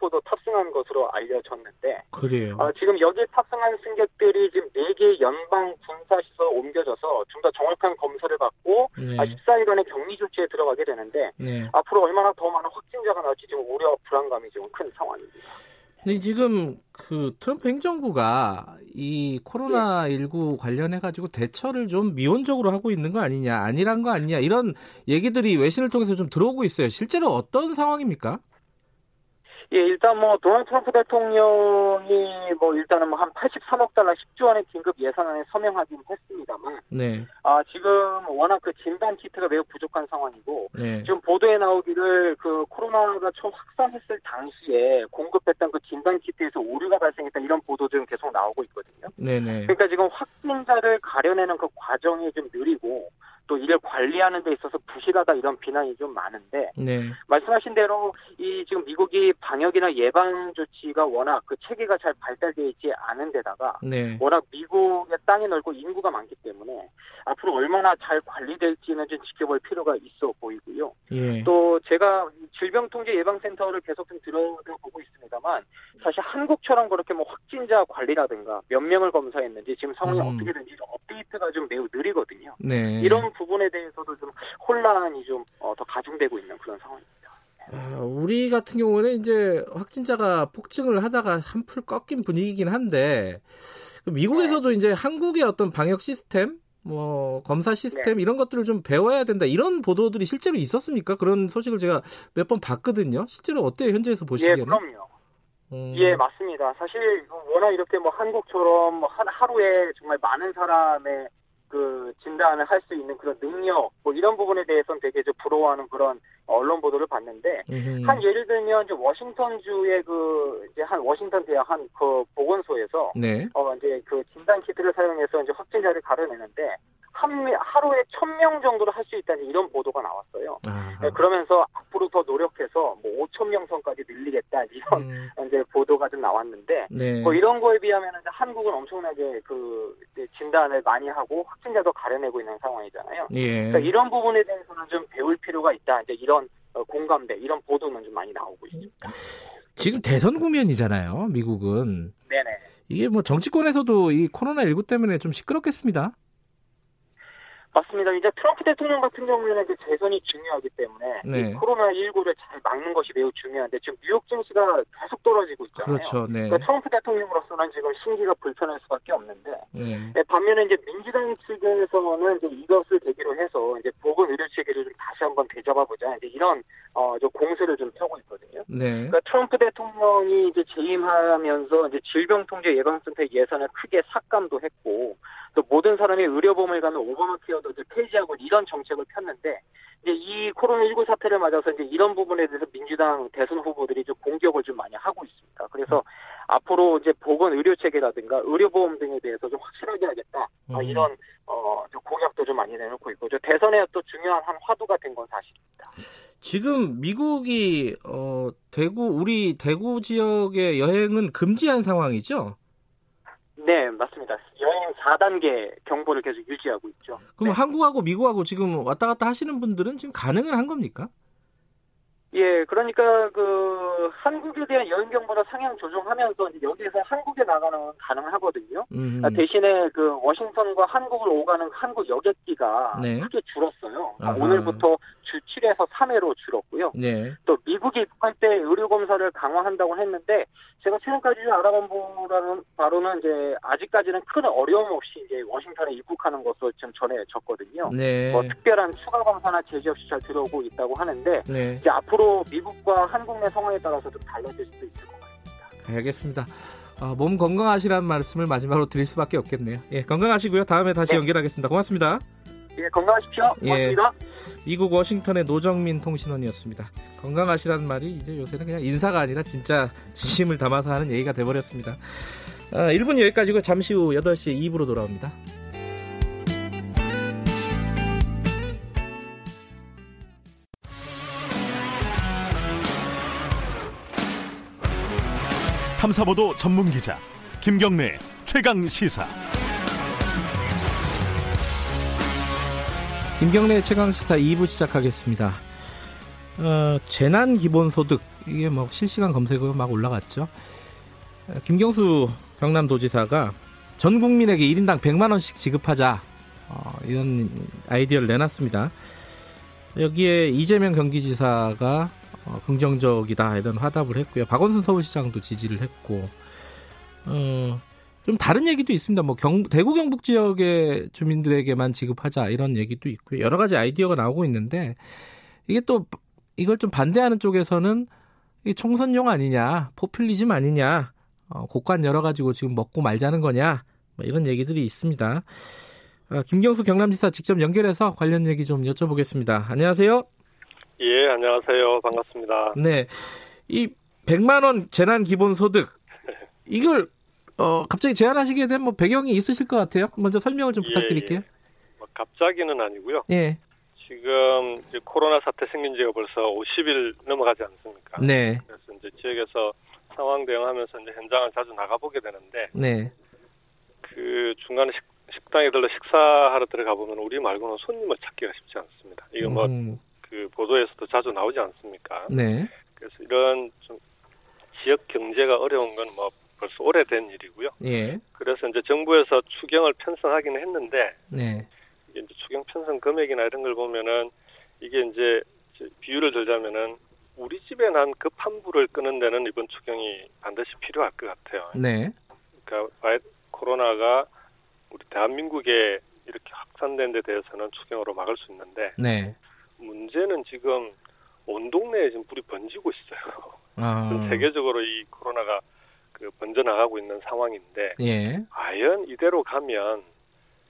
E: 한인교포도 탑승한 것으로 알려졌는데
B: 그래요.
E: 어, 지금 여기에 탑승한 승객들이 지금 4개 연방 군사시설 옮겨져서 좀 더 정확한 검사를 받고 네. 14일간의 격리 조치에 들어가게 되는데 네. 앞으로 얼마나 더 많은 확진자가 나올지 지금 우려 불안감이 지금 큰 상황입니다.
B: 근데 지금 그 트럼프 행정부가 이 코로나 19 관련해 가지고 대처를 좀 미온적으로 하고 있는 거 아니냐, 아니란 거 아니냐 이런 얘기들이 외신을 통해서 좀 들어오고 있어요. 실제로 어떤 상황입니까?
E: 예, 일단 뭐 도널드 트럼프 대통령이 뭐 일단은 뭐 한 83억 달러 10조 원의 긴급 예산안에 서명하긴 했습니다만, 네. 아 지금 워낙 그 진단 키트가 매우 부족한 상황이고, 네. 지금 보도에 나오기를 그 코로나가 처음 확산했을 당시에 공급했던 그 진단 키트에서 오류가 발생했다 이런 보도들은 계속 나오고 있거든요. 네네. 그러니까 지금 확진자를 가려내는 그 과정이 좀 느리고. 또 이를 관리하는 데 있어서 부실하다 이런 비난이 좀 많은데 네. 말씀하신 대로 이 지금 미국이 방역이나 예방 조치가 워낙 그 체계가 잘 발달되어 있지 않은 데다가 네. 워낙 미국의 땅이 넓고 인구가 많기 때문에 앞으로 얼마나 잘 관리될지는 좀 지켜볼 필요가 있어 보이고요. 예. 또 제가 질병통제 예방센터를 계속 좀 들어보고 있습니다만 사실 한국처럼 그렇게 뭐 확진자 관리라든가 몇 명을 검사했는지 지금 상황이 음. 어떻게 되는지 업데이트가 좀 매우 느리거든요. 네. 이런 부분에 대해서도 좀 혼란이 좀더 어, 가중되고 있는 그런 상황입니다.
B: 아, 우리 같은 경우는 이제 확진자가 폭증을 하다가 한풀 꺾인 분위기긴 한데 미국에서도 네. 이제 한국의 어떤 방역 시스템 뭐 검사 시스템 네. 이런 것들을 좀 배워야 된다 이런 보도들이 실제로 있었습니까? 그런 소식을 제가 몇 번 봤거든요. 실제로 어때요 현재에서 보시기에는? 예,
E: 그럼요. 음. 예, 맞습니다. 사실 워낙 이렇게 뭐 한국처럼 뭐 하루에 정말 많은 사람의 그 진단을 할 수 있는 그런 능력 뭐 이런 부분에 대해서는 되게 좀 부러워하는 그런 언론 보도를 봤는데 음흠. 한 예를 들면 이제 워싱턴 주의 그 이제 한 워싱턴 대학 한 그 보건소에서 네. 어 이제 그 진단 키트를 사용해서 이제 확진자를 가려내는데 하루에 1000명 정도를 할 수 있다는 이런 보도가 나왔어요. 네, 그러면서 앞으로 더 노력해서 뭐 5000명 선까지 늘리겠다 이런 음. 이제 보도가 좀 나왔는데 네. 뭐 이런 거에 비하면 한국은 엄청나게 그 진단을 많이 하고 확진자도 가려내고 있는 상황이잖아요. 예. 그러니까 이런 부분에 대해서는 좀 배울 필요가 있다. 이제 이런 어, 공감대 이런 보도는 좀 많이 나오고 있습니다.
B: 지금 대선 국면이잖아요. 미국은.
E: 네네.
B: 이게 뭐 정치권에서도 이 코로나 19 때문에 좀 시끄럽겠습니다.
E: 맞습니다. 이제 트럼프 대통령 같은 경우에는 그 재선이 중요하기 때문에 네. 코로나19를 잘 막는 것이 매우 중요한데 지금 뉴욕 증시가 계속 떨어지고 있잖아요.
B: 그렇죠. 네.
E: 그러니까 트럼프 대통령으로서는 지금 심기가 불편할 수밖에 없는데 네. 네, 반면에 이제 민주당 측에서는 이제 이것을 계기로 해서 이제 보건 의료 체계를 좀 다시 한번 되잡아 보자 이제 이런 어, 저 공세를 좀 펴고 있거든요. 네. 그러니까 트럼프 대통령이 이제 재임하면서 이제 질병통제 예방센터 예산을 크게 삭감도 했고 또 모든 사람이 의료보험을 가면 오바마 케어도 이제 폐지하고 이런 정책을 폈는데 이제 이 코로나19 사태를 맞아서 이제 이런 부분에 대해서 민주당 대선 후보들이 좀 공격을 좀 많이 하고 있습니다. 그래서 음. 앞으로 이제 보건 의료 체계라든가 의료보험 등에 대해서 좀 확실하게 하겠다. 음. 이런 어, 좀 공약도 좀 많이 내놓고 있고, 대선에 또 중요한 한 화두가 된 건 사실입니다.
B: 지금 미국이 어, 대구 우리 대구 지역의 여행은 금지한 상황이죠?
E: 네, 맞습니다. 여행 4단계 경보를 계속 유지하고 있죠.
B: 그럼
E: 네.
B: 한국하고 미국하고 지금 왔다 갔다 하시는 분들은 지금 가능은 한 겁니까?
E: 예, 그러니까 그 한국에 대한 여행 경보를 상향 조정하면서 여기에서 한국에 나가는 가능하거든요. 음. 대신에 그 워싱턴과 한국을 오가는 한국 여객기가 네. 크게 줄었어요. 아하. 오늘부터 주 7에서 3회로 줄었고요. 네. 또 미국이 입국할 때 의료 검사를 강화한다고 했는데 제가 최근까지 알아본 바로는 바로는 이제 아직까지는 큰 어려움 없이 이제 워싱턴에 입국하는 것으로 지금 전해졌거든요. 네. 뭐 특별한 추가 검사나 제재 없이 잘 들어오고 있다고 하는데 네. 이제 앞으로 미국과 한국 내 상황에 따라서 좀 달라질 수도 있을 것 같습니다.
B: 알겠습니다. 어, 몸 건강하시라는 말씀을 마지막으로 드릴 수밖에 없겠네요. 예, 건강하시고요. 다음에 다시 네. 연결하겠습니다. 고맙습니다.
E: 예, 건강하십시오. 예. 고맙습니다.
B: 예, 미국 워싱턴의 노정민 통신원이었습니다. 건강하시라는 말이 이제 요새는 그냥 인사가 아니라 진짜 진심을 담아서 하는 얘기가 돼버렸습니다. 아, 1분 여기까지고 잠시 후 8시 2부로 돌아옵니다.
F: 탐사보도 전문 기자 김경래 최강 시사.
B: 김경래 최강 시사 2부 시작하겠습니다. 어, 재난 기본소득 이게 뭐 실시간 검색어로 막 올라갔죠. 어, 김경수 경남도지사가 전 국민에게 1인당 100만 원씩 지급하자 어, 이런 아이디어를 내놨습니다. 여기에 이재명 경기지사가 어, 긍정적이다 이런 화답을 했고요. 박원순 서울시장도 지지를 했고 어, 좀 다른 얘기도 있습니다. 뭐 경, 대구 경북 지역의 주민들에게만 지급하자 이런 얘기도 있고요. 여러 가지 아이디어가 나오고 있는데 이게 또 이걸 좀 반대하는 쪽에서는 이 총선용 아니냐, 포퓰리즘 아니냐, 어, 곡관 열어가지고 지금 먹고 말자는 거냐, 뭐 이런 얘기들이 있습니다. 어, 김경수 경남지사 직접 연결해서 관련 얘기 좀 여쭤보겠습니다. 안녕하세요.
G: 예, 안녕하세요. 반갑습니다.
B: 네. 이 100만 원 재난 기본 소득 이걸 어, 갑자기 제안하시게 된 뭐 배경이 있으실 것 같아요. 먼저 설명을 좀 예, 부탁드릴게요. 예.
G: 뭐 갑자기는 아니고요.
B: 예.
G: 지금 이제 코로나 사태 생긴 지가 벌써 50일 넘어가지 않습니까?
B: 네.
G: 그래서 이제 지역에서 상황 대응하면서 이제 현장을 자주 나가보게 되는데,
B: 네.
G: 그 중간에 식, 식당에 들러 식사하러 들어가 보면 우리 말고는 손님을 찾기가 쉽지 않습니다. 이거 뭐 음. 그 보도에서도 자주 나오지 않습니까?
B: 네.
G: 그래서 이런 좀 지역 경제가 어려운 건뭐 벌써 오래된 일이고요.
B: 예.
G: 그래서 이제 정부에서 추경을 편성하기는 했는데,
B: 네.
G: 이게 이제 추경 편성 금액이나 이런 걸 보면은 이게 이제 비유를 들자면은 우리 집에 난 급한 불을 끄는 데는 이번 추경이 반드시 필요할 것 같아요.
B: 네.
G: 그러니까 코로나가 우리 대한민국에 이렇게 확산된 데 대해서는 추경으로 막을 수 있는데
B: 네.
G: 문제는 지금 온 동네에 지금 불이 번지고 있어요.
B: 아.
G: 세계적으로 이 코로나가 그 번져 나가고 있는 상황인데
B: 예.
G: 과연 이대로 가면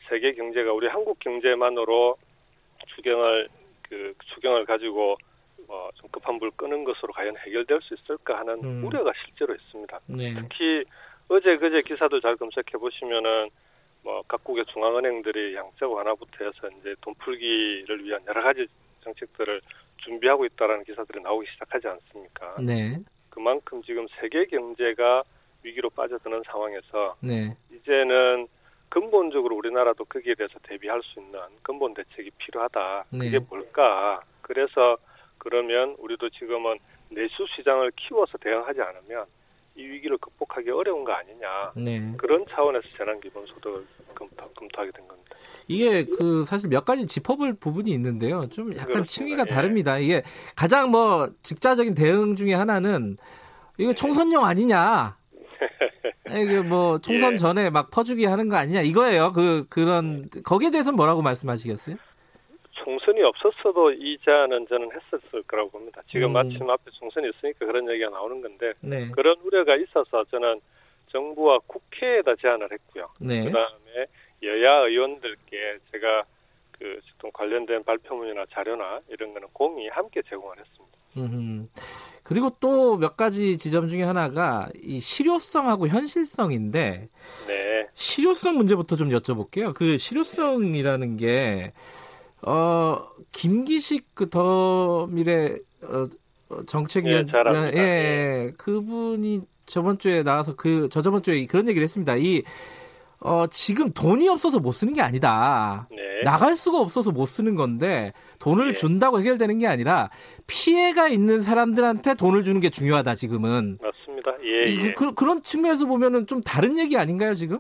G: 세계 경제가 우리 한국 경제만으로 추경을 그 추경을 가지고 뭐좀 급한 불 끄는 것으로 과연 해결될 수 있을까 하는 음. 우려가 실제로 있습니다.
B: 네.
G: 특히 어제 그제 기사도 잘 검색해 보시면은 뭐 각국의 중앙은행들이 양적 완화부터 해서 이제 돈 풀기를 위한 여러 가지 정책들을 준비하고 있다라는 기사들이 나오기 시작하지 않습니까? 네. 그만큼 지금 세계 경제가 위기로 빠져드는 상황에서 네. 이제는 근본적으로 우리나라도 거기에 대해서 대비할 수 있는 근본 대책이 필요하다. 네. 그게 뭘까? 그래서 그러면 우리도 지금은 내수 시장을 키워서 대응하지 않으면 이 위기를 극복하기 어려운 거 아니냐. 네. 그런 차원에서 재난기본소득을 검토, 검토하게 된 겁니다.
B: 이게 그 사실 몇 가지 짚어볼 부분이 있는데요. 좀 약간 그렇습니다. 층위가 예. 다릅니다. 이게 가장 뭐 직자적인 대응 중에 하나는 이거 총선용 아니냐. 이게 뭐 총선 예. 전에 막 퍼주기 하는 거 아니냐 이거예요. 그 그런 거기에 대해서는 뭐라고 말씀하시겠어요?
G: 총선이 없었어도 이자는 저는 했었을 거라고 봅니다. 지금 음. 마침 앞에 총선이 있으니까 그런 얘기가 나오는 건데 네. 그런 우려가 있어서 저는 정부와 국회에다 제안을 했고요. 네. 그다음에 여야 의원들께 제가 그 관련된 발표문이나 자료나 이런 거는 공이 함께 제공을 했습니다. 음.
B: 그리고 또 몇 가지 지점 중에 하나가 이 실효성하고 현실성인데 네. 실효성 문제부터 좀 여쭤볼게요. 그 실효성이라는 게 어, 김기식 그 더 미래 어, 어 정책위원
G: 예,
B: 예, 예, 그분이 저번 주에 나와서 그 저저번 주에 그런 얘기를 했습니다. 이 어, 지금 돈이 없어서 못 쓰는 게 아니다. 네. 나갈 수가 없어서 못 쓰는 건데 돈을 네. 준다고 해결되는 게 아니라 피해가 있는 사람들한테 돈을 주는 게 중요하다 지금은.
G: 맞습니다. 예, 예.
B: 그, 그런 측면에서 보면은 좀 다른 얘기 아닌가요 지금?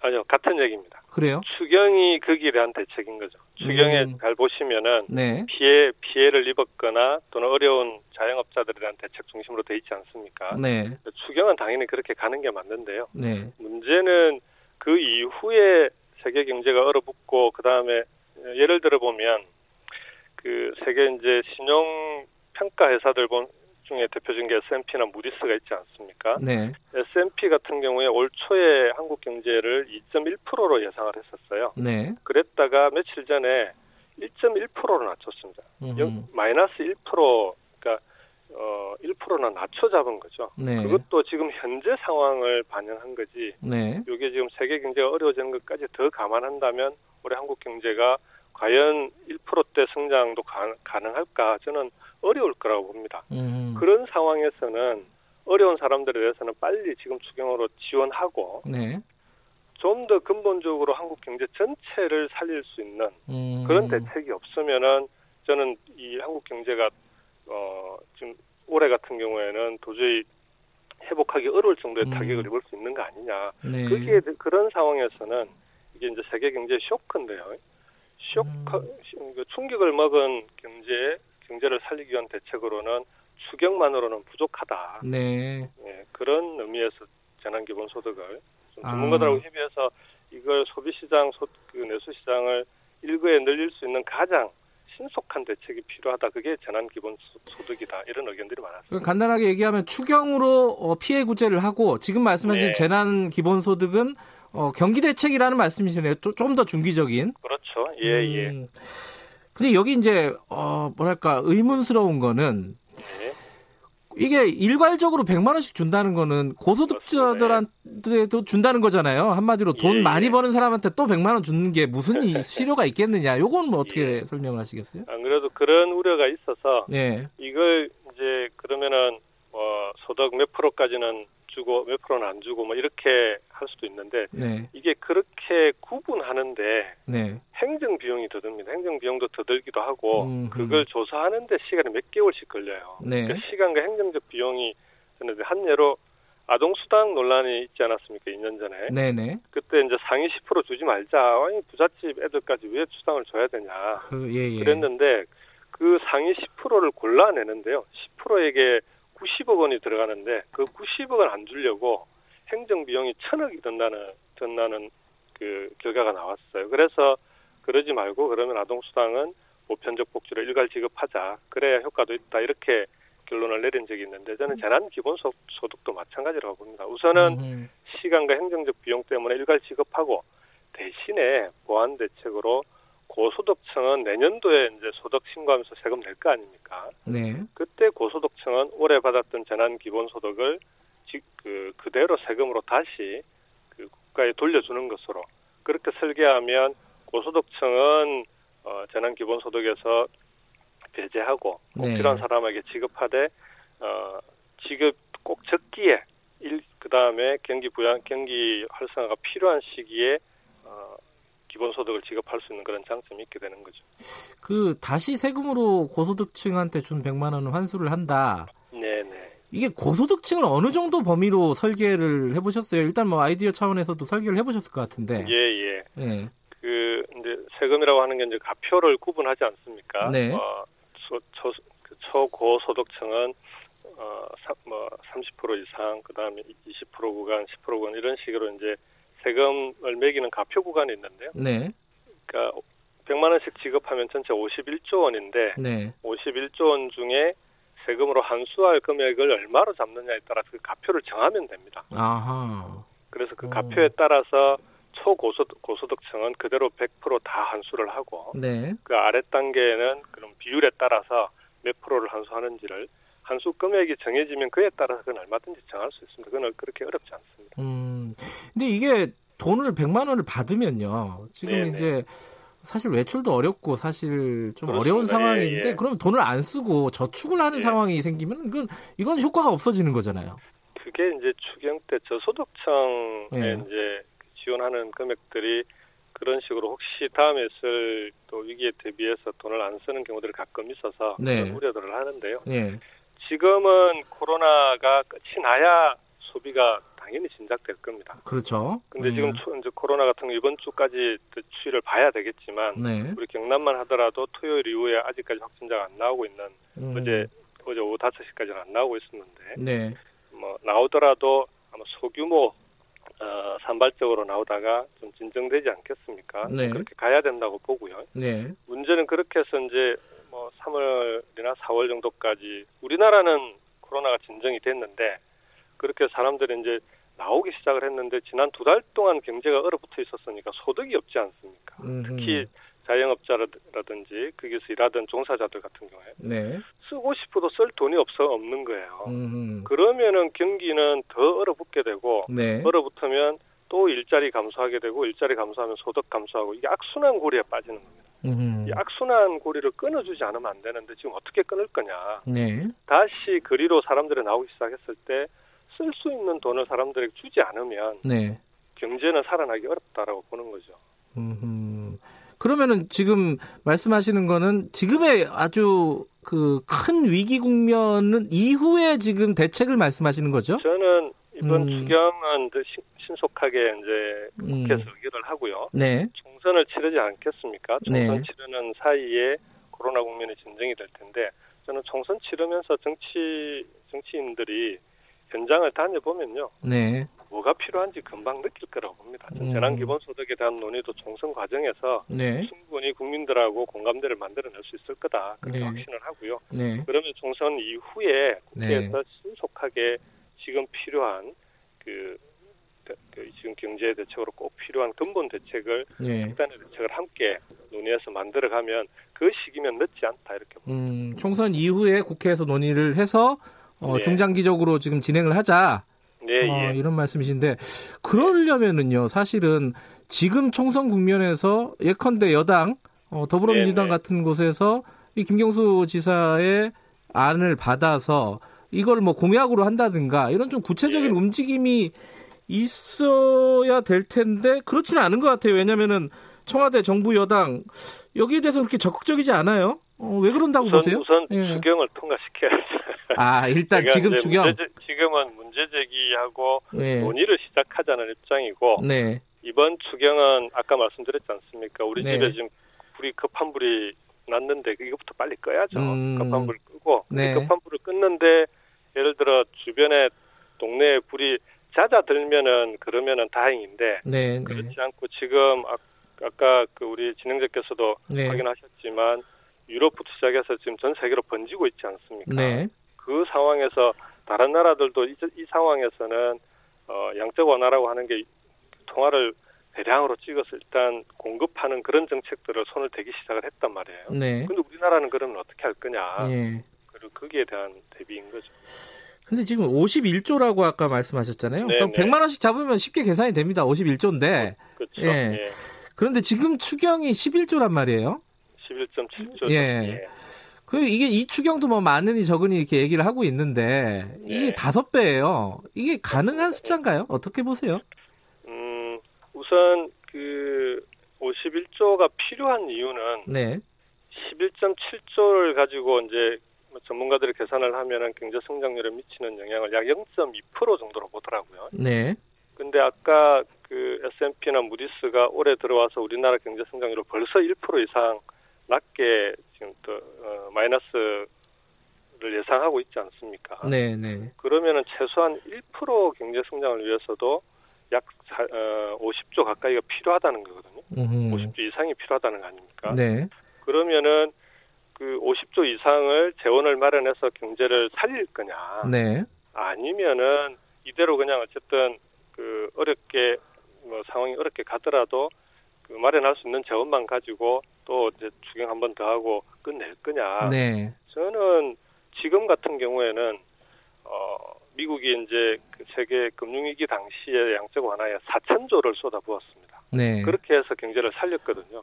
G: 아니요 같은 얘기입니다.
B: 그래요?
G: 추경이 그 길에 한 대책인 거죠. 추경에 음. 잘 보시면은 네. 피해 피해를 입었거나 또는 어려운 자영업자들에 대한 대책 중심으로 돼 있지 않습니까? 네. 추경은 당연히 그렇게 가는 게 맞는데요. 네. 문제는 그 이후에 세계 경제가 얼어붙고 그 다음에 예를 들어 보면 그 세계 이제 신용 평가 회사들 본 중에 대표적인 게 S&P나 무디스가 있지 않습니까? 네. S&P 같은 경우에 올 초에 한국 경제를 2.1%로 예상을 했었어요. 네. 그랬다가 며칠 전에 1.1%로 낮췄습니다. 음. 마이너스 1% 그러니까 어 1%나 낮춰 잡은 거죠. 네. 그것도 지금 현재 상황을 반영한 거지. 네. 이게 지금 세계 경제가 어려워지는 것까지 더 감안한다면 올해 한국 경제가 과연 1%대 성장도 가, 능할까 저는 어려울 거라고 봅니다. 음. 그런 상황에서는 어려운 사람들에 대해서는 빨리 지금 추경으로 지원하고 네. 좀 더 근본적으로 한국 경제 전체를 살릴 수 있는 음. 그런 대책이 없으면은 저는 이 한국 경제가 어 지금 올해 같은 경우에는 도저히 회복하기 어려울 정도의 음. 타격을 입을 수 있는 거 아니냐. 네. 그게 그런 상황에서는 이게 이제 세계 경제 쇼크인데요. 쇼크 음. 그 충격을 먹은 경제 경제를 살리기 위한 대책으로는 추경만으로는 부족하다. 네. 네 그런 의미에서 재난 기본 소득을 아. 전문가들하고 협의해서 이걸 소비 시장, 소, 그 내수 시장을 일거에 늘릴 수 있는 가장 신속한 대책이 필요하다. 그게 재난 기본 소득이다. 이런 의견들이 많았습니다.
B: 간단하게 얘기하면 추경으로 어, 피해 구제를 하고 지금 말씀하신 네. 재난 기본 소득은 어, 경기 대책이라는 말씀이시네요. 좀 더 중기적인.
G: 그렇죠. 예, 예. 음.
B: 근데 여기 이제 어 뭐랄까 의문스러운 거는 네. 이게 일괄적으로 100만 원씩 준다는 거는 고소득자들한테도 준다는 거잖아요. 한마디로 돈 예, 많이 예. 버는 사람한테 또 100만 원 주는 게 무슨 실효가 있겠느냐. 요건 뭐 어떻게 예. 설명을 하시겠어요?
G: 안 그래도 그런 우려가 있어서 예. 이걸 이제 그러면은 뭐 소득 몇 프로까지는 주고 몇 프로는 안 주고 뭐 이렇게 할 수도 있는데 네. 이게 그렇게 구분하는데 네. 행정 비용이 더 듭니다. 행정 비용도 더 들기도 하고 음흠. 그걸 조사하는데 시간이 몇 개월씩 걸려요. 네. 그 시간과 행정적 비용이 저는 한 예로 아동 수당 논란이 있지 않았습니까? 2년 전에. 네네. 그때 이제 상위 10% 주지 말자. 아니 부잣집 애들까지 왜 수당을 줘야 되냐. 그, 예, 예. 그랬는데 그 상위 10%를 골라내는데요. 10%에게 90억 원이 들어가는데 그 90억을 안 주려고 행정 비용이 천억이 든다는 든다는 그 결과가 나왔어요. 그래서 그러지 말고 그러면 아동 수당은 보편적 복지를 일괄 지급하자. 그래야 효과도 있다. 이렇게 결론을 내린 적이 있는데 저는 재난 기본 소득도 마찬가지라고 봅니다. 우선은 음. 시간과 행정적 비용 때문에 일괄 지급하고 대신에 보완 대책으로 고소득층은 내년도에 이제 소득 신고하면서 세금 낼 거 아닙니까? 네. 그때 고소득층은 올해 받았던 재난 기본 소득을 그 그대로 세금으로 다시 그 국가에 돌려주는 것으로 그렇게 설계하면 고소득층은 어, 재난 기본 소득에서 배제하고 꼭 네. 필요한 사람에게 지급하되 어, 지급 꼭 적기에 일 그다음에 경기 부양 경기 활성화가 필요한 시기에 어, 기본소득을 지급할 수 있는 그런 장점이 있게 되는 거죠.
B: 그 다시 세금으로 고소득층한테 준 100만 원을 환수를 한다.
G: 네, 네.
B: 이게 고소득층을 어느 정도 범위로 설계를 해보셨어요? 일단 뭐 아이디어 차원에서도 설계를 해보셨을 것 같은데.
G: 예, 예. 예. 그 이제 세금이라고 하는 게 이제 가표를 구분하지 않습니까? 네. 어, 초, 초, 그 초고소득층은 어, 사, 뭐, 30% 이상, 그 다음에 20% 구간, 10% 구간, 이런 식으로 이제 세금을 매기는 가표 구간이 있는데요. 네. 그러니까 100만 원씩 지급하면 전체 51조 원인데, 네. 51조 원 중에 세금으로 환수할 금액을 얼마로 잡느냐에 따라서 그 가표를 정하면 됩니다. 아하. 그래서 그 가표에 따라서 초고소득 고소득층은 그대로 100%다 환수를 하고 네. 그 아래 단계는 그런 비율에 따라서 몇 프로를 환수하는지를 환수 금액이 정해지면 그에 따라서 그건 얼마든지 정할 수 있습니다. 그건 그렇게 어렵지 않습니다. 음.
B: 근데 이게 돈을 100만 원을 받으면요. 지금 네네. 이제 사실 외출도 어렵고 사실 좀 그렇습니다. 어려운 상황인데 예, 예. 그러면 돈을 안 쓰고 저축을 하는 예. 상황이 생기면 이건 이건 효과가 없어지는 거잖아요.
G: 그게 이제 추경 때 저소득층에 예. 이제 지원하는 금액들이 그런 식으로 혹시 다음에 쓸 또 위기에 대비해서 돈을 안 쓰는 경우들이 가끔 있어서 네. 우려들을 하는데요. 네. 지금은 코로나가 끝이 나야 소비가 당연히 진작될 겁니다.
B: 그렇죠.
G: 근데 네. 지금 이제 코로나 같은 이번 주까지 추이를 봐야 되겠지만 네. 우리 경남만 하더라도 토요일 이후에 아직까지 확진자가 안 나오고 있는 음. 어제 어제 오후 5시까지는 안 나오고 있었는데 네. 뭐 나오더라도 아마 소규모 어, 산발적으로 나오다가 좀 진정되지 않겠습니까? 네. 그렇게 가야 된다고 보고요. 네. 문제는 그렇게 해서 이제 뭐 3월이나 4월 정도까지 우리나라는 코로나가 진정이 됐는데 그렇게 사람들이 이제 나오기 시작을 했는데 지난 두 달 동안 경제가 얼어붙어 있었으니까 소득이 없지 않습니까? 음흠. 특히 자영업자라든지 거기서 일하던 종사자들 같은 경우에 네. 쓰고 싶어도 쓸 돈이 없어 없는 거예요. 음흠. 그러면은 경기는 더 얼어붙게 되고 네. 얼어붙으면 또 일자리 감소하게 되고 일자리 감소하면 소득 감소하고 이게 악순환 고리에 빠지는 겁니다. 음흠. 이 악순환 고리를 끊어주지 않으면 안 되는데 지금 어떻게 끊을 거냐? 네. 다시 거리로 사람들이 나오기 시작했을 때 쓸 수 있는 돈을 사람들에게 주지 않으면 네. 경제는 살아나기 어렵다라고 보는 거죠. 음흠.
B: 그러면은 지금 말씀하시는 거는 지금의 아주 그 큰 위기 국면은 이후에 지금 대책을 말씀하시는 거죠?
G: 저는 이번 음. 추경은 신속하게 이제 국회에서 음. 의결을 하고요. 네. 총선을 치르지 않겠습니까? 총선 네. 치르는 사이에 코로나 국면이 진정이 될 텐데 저는 총선 치르면서 정치 정치인들이 현장을 다녀보면요. 네. 뭐가 필요한지 금방 느낄 거라고 봅니다. 음. 재난 기본소득에 대한 논의도 총선 과정에서 네. 충분히 국민들하고 공감대를 만들어낼 수 있을 거다. 그렇게 네. 확신을 하고요. 네. 그러면 총선 이후에 국회에서 네. 신속하게 지금 필요한 그, 그, 지금 경제 대책으로 꼭 필요한 근본 대책을 네. 극단의 대책을 함께 논의해서 만들어가면 그 시기면 늦지 않다 이렇게 봅니다. 음,
B: 총선 이후에 국회에서 논의를 해서 어, 네. 중장기적으로 지금 진행을 하자. 네, 어, 예. 이런 말씀이신데 그러려면은요 사실은 지금 총선 국면에서 예컨대 여당 어, 더불어민주당 네, 네. 같은 곳에서 이 김경수 지사의 안을 받아서 이걸 뭐 공약으로 한다든가 이런 좀 구체적인 네. 움직임이 있어야 될 텐데 그렇지는 않은 것 같아요. 왜냐면은 청와대 정부 여당 여기에 대해서 그렇게 적극적이지 않아요. 어, 왜 그런다고
G: 우선,
B: 보세요?
G: 우선 예. 추경을 통과시켜야죠.
B: 아 일단 지금 추경
G: 문제, 지금은 문제 제기하고 네. 논의를 시작하자는 입장이고 네. 이번 추경은 아까 말씀드렸지 않습니까? 우리 네. 집에 지금 불이 급한 불이 났는데 이것부터 빨리 꺼야죠. 음. 급한 불 끄고 네. 급한 불을 끊는데 예를 들어 주변에 동네에 불이 잦아들면은 그러면은 다행인데 네, 네. 그렇지 않고 지금 아, 아까 그 우리 진행자께서도 네. 확인하셨지만 유럽부터 시작해서 지금 전 세계로 번지고 있지 않습니까? 네. 그 상황에서 다른 나라들도 이, 이 상황에서는 어, 양적 완화라고 하는 게 통화를 대량으로 찍어서 일단 공급하는 그런 정책들을 손을 대기 시작을 했단 말이에요. 네. 근데 우리나라는 그러면 어떻게 할 거냐? 네. 그리고 거기에 대한 대비인 거죠.
B: 근데 지금 51조라고 아까 말씀하셨잖아요. 네, 그럼 100만 원씩 잡으면 쉽게 계산이 됩니다. 51조인데.
G: 그렇죠. 예. 예.
B: 그런데 지금 추경이 11조란 말이에요.
G: 11.7조.
B: 예. 예. 그 이게 이 추경도 뭐 많으니 적으니 이렇게 얘기를 하고 있는데 이게 네. 다섯 배예요. 이게 가능한 숫자인가요? 어떻게 보세요?
G: 음, 우선 그 51조가 필요한 이유는 네. 11.7조를 가지고 이제 전문가들이 계산을 하면은 경제 성장률에 미치는 영향을 약 0.2% 정도로 보더라고요. 네. 근데 아까 그 S&P나 무디스가 올해 들어와서 우리나라 경제 성장률을 벌써 1% 이상 낮게 지금 또 어, 마이너스를 예상하고 있지 않습니까?
B: 네, 네.
G: 그러면은 최소한 1% 경제 성장을 위해서도 약 사, 어, 50조 가까이가 필요하다는 거거든요. 음흠. 50조 이상이 필요하다는 거 아닙니까?
B: 네.
G: 그러면은 그 50조 이상을 재원을 마련해서 경제를 살릴 거냐?
B: 네.
G: 아니면은 이대로 그냥 어쨌든 그 어렵게 뭐 상황이 어렵게 가더라도 그 마련할 수 있는 재원만 가지고 또 이제 추경 한 번 더 하고 끝낼 거냐?
B: 네.
G: 저는 지금 같은 경우에는 어 미국이 이제 그 세계 금융위기 당시에 양적 완화에 4천 조를 쏟아부었습니다.
B: 네.
G: 그렇게 해서 경제를 살렸거든요.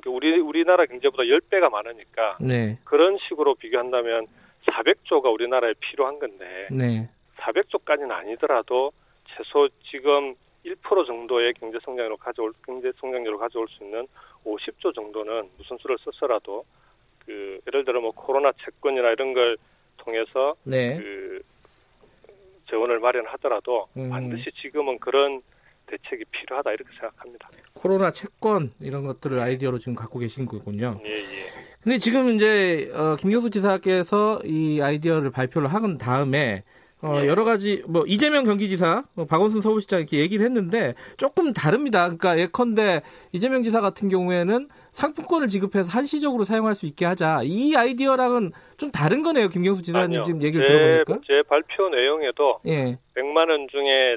G: 그러니까 우리 우리나라 경제보다 10배가 많으니까
B: 네.
G: 그런 식으로 비교한다면 400조가 우리나라에 필요한 건데
B: 네.
G: 400조까지는 아니더라도 최소 지금 1% 정도의 경제 성장으로 가져올 경제 성장률을 가져올 수 있는 50조 정도는 무슨 수를 썼어라도 그 예를 들어 뭐 코로나 채권이나 이런 걸 통해서
B: 네.
G: 그 재원을 마련하더라도 음. 반드시 지금은 그런 대책이 필요하다 이렇게 생각합니다.
B: 코로나 채권 이런 것들을 아이디어로 지금 갖고 계신 거군요.
G: 예, 예.
B: 근데 지금 이제 어, 김경수 지사께서 이 아이디어를 발표를 한 다음에 어, 예. 여러 가지 뭐 이재명 경기지사, 뭐 박원순 서울시장 이렇게 얘기를 했는데 조금 다릅니다. 그러니까 예컨대 이재명 지사 같은 경우에는 상품권을 지급해서 한시적으로 사용할 수 있게 하자. 이 아이디어랑은 좀 다른 거네요. 김경수 지사님 아니요. 지금 얘기를
G: 제,
B: 들어보니까.
G: 제 발표 내용에도
B: 예.
G: 100만 원 중에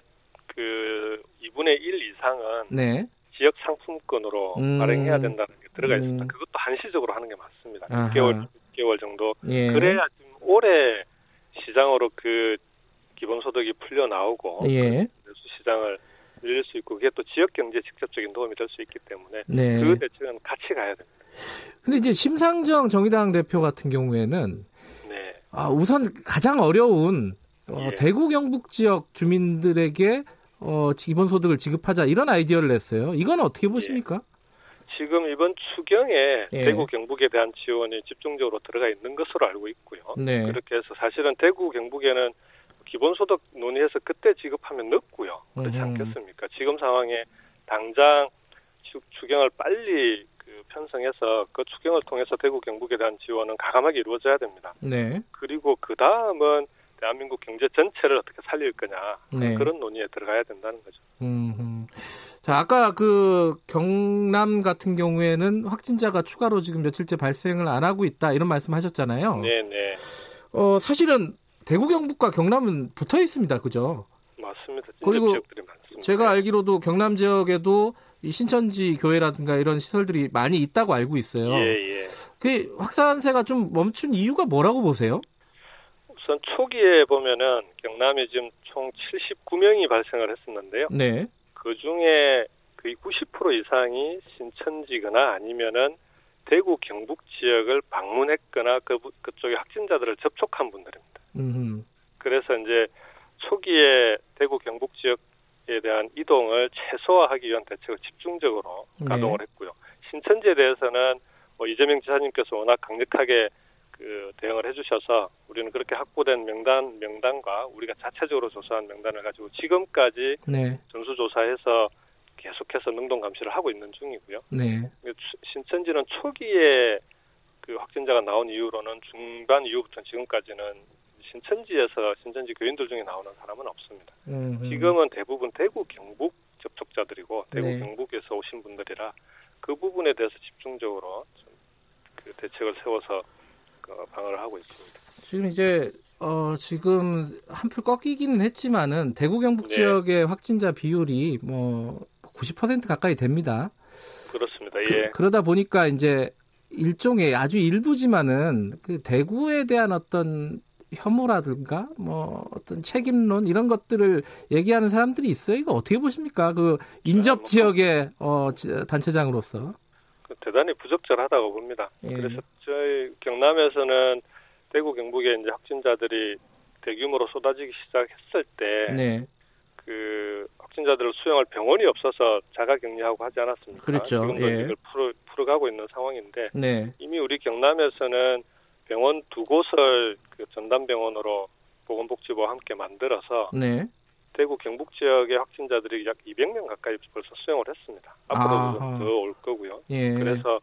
G: 그 2분의 1 이상은
B: 네.
G: 지역 상품권으로 음. 발행해야 된다는 게 들어가 있습니다. 음. 그것도 한시적으로 하는 게 맞습니다. 아하. 6개월, 6개월 정도.
B: 예.
G: 그래야 좀 올해 시장으로 그 기본소득이 풀려 나오고
B: 예.
G: 내수 시장을 늘릴 수 있고 그게 또 지역 경제에 직접적인 도움이 될 수 있기 때문에
B: 네.
G: 그 대책은 같이 가야 됩니다.
B: 근데 이제 심상정 정의당 대표 같은 경우에는
G: 네.
B: 아, 우선 가장 어려운 어, 예. 대구 경북 지역 주민들에게 어, 기본 소득을 지급하자 이런 아이디어를 냈어요. 이건 어떻게 보십니까? 예.
G: 지금 이번 추경에 예. 대구 경북에 대한 지원이 집중적으로 들어가 있는 것으로 알고 있고요.
B: 네.
G: 그렇게 해서 사실은 대구 경북에는 기본소득 논의해서 그때 지급하면 늦고요. 그렇지 않겠습니까? 지금 상황에 당장 추, 추경을 빨리 그 편성해서 그 추경을 통해서 대구 경북에 대한 지원은 가감하게 이루어져야 됩니다.
B: 네.
G: 그리고 그 다음은 대한민국 경제 전체를 어떻게 살릴 거냐
B: 네.
G: 그런 논의에 들어가야 된다는 거죠.
B: 음, 자 아까 그 경남 같은 경우에는 확진자가 추가로 지금 며칠째 발생을 안 하고 있다 이런 말씀하셨잖아요.
G: 네 네.
B: 어 사실은 대구 경북과 경남은 붙어 있습니다, 그죠?
G: 맞습니다.
B: 그리고 제가 알기로도 경남 지역에도 이 신천지 교회라든가 이런 시설들이 많이 있다고 알고 있어요.
G: 예, 예.
B: 그 확산세가 좀 멈춘 이유가 뭐라고 보세요?
G: 우선 초기에 보면은 경남에 지금 총 79명이 발생을 했었는데요.
B: 네.
G: 그 중에 거의 90% 이상이 신천지거나 아니면은 대구 경북 지역을 방문했거나 그 그쪽에 확진자들을 접촉한 분들입니다.
B: 음흠.
G: 그래서 이제 초기에 대구 경북 지역에 대한 이동을 최소화하기 위한 대책을 집중적으로 네. 가동을 했고요. 신천지에 대해서는 뭐 이재명 지사님께서 워낙 강력하게 그 대응을 해주셔서 우리는 그렇게 확보된 명단 명단과 우리가 자체적으로 조사한 명단을 가지고 지금까지
B: 네.
G: 전수 조사해서 계속해서 능동 감시를 하고 있는 중이고요.
B: 네.
G: 신천지는 초기에 그 확진자가 나온 이후로는 중반 이후부터 지금까지는 신천지에서 신천지 교인들 중에 나오는 사람은 없습니다.
B: 음흠.
G: 지금은 대부분 대구 경북 접촉자들이고 대구
B: 네.
G: 경북에서 오신 분들이라 그 부분에 대해서 집중적으로 그 대책을 세워서 그 방어를 하고 있습니다.
B: 지금 이제 어 지금 한풀 꺾이기는 했지만은 대구 경북
G: 네.
B: 지역의 확진자 비율이 뭐 90% 가까이 됩니다.
G: 그렇습니다. 예.
B: 그, 러다 보니까 이제 일종의 아주 일부지만은 그 대구에 대한 어떤 혐오라든가 뭐 어떤 책임론 이런 것들을 얘기하는 사람들이 있어요. 이거 어떻게 보십니까? 그 인접 뭐 지역의 어, 단체장으로서
G: 그 대단히 부적절하다고 봅니다. 예. 그래서 저희 경남에서는 대구 경북에 이제 확진자들이 대규모로 쏟아지기 시작했을 때 네. 그 확진자들을 수용할 병원이 없어서 자가격리하고 하지 않았습니까?
B: 그렇죠.
G: 지금도 예. 이걸 풀어, 풀어가고 있는 상황인데 네. 이미 우리 경남에서는 병원 두 곳을 그 전담병원으로 보건복지부와 함께 만들어서 네. 대구 경북 지역의 확진자들이 약 200명 가까이 벌써 수용을 했습니다. 앞으로도 더올 거고요. 예. 그래서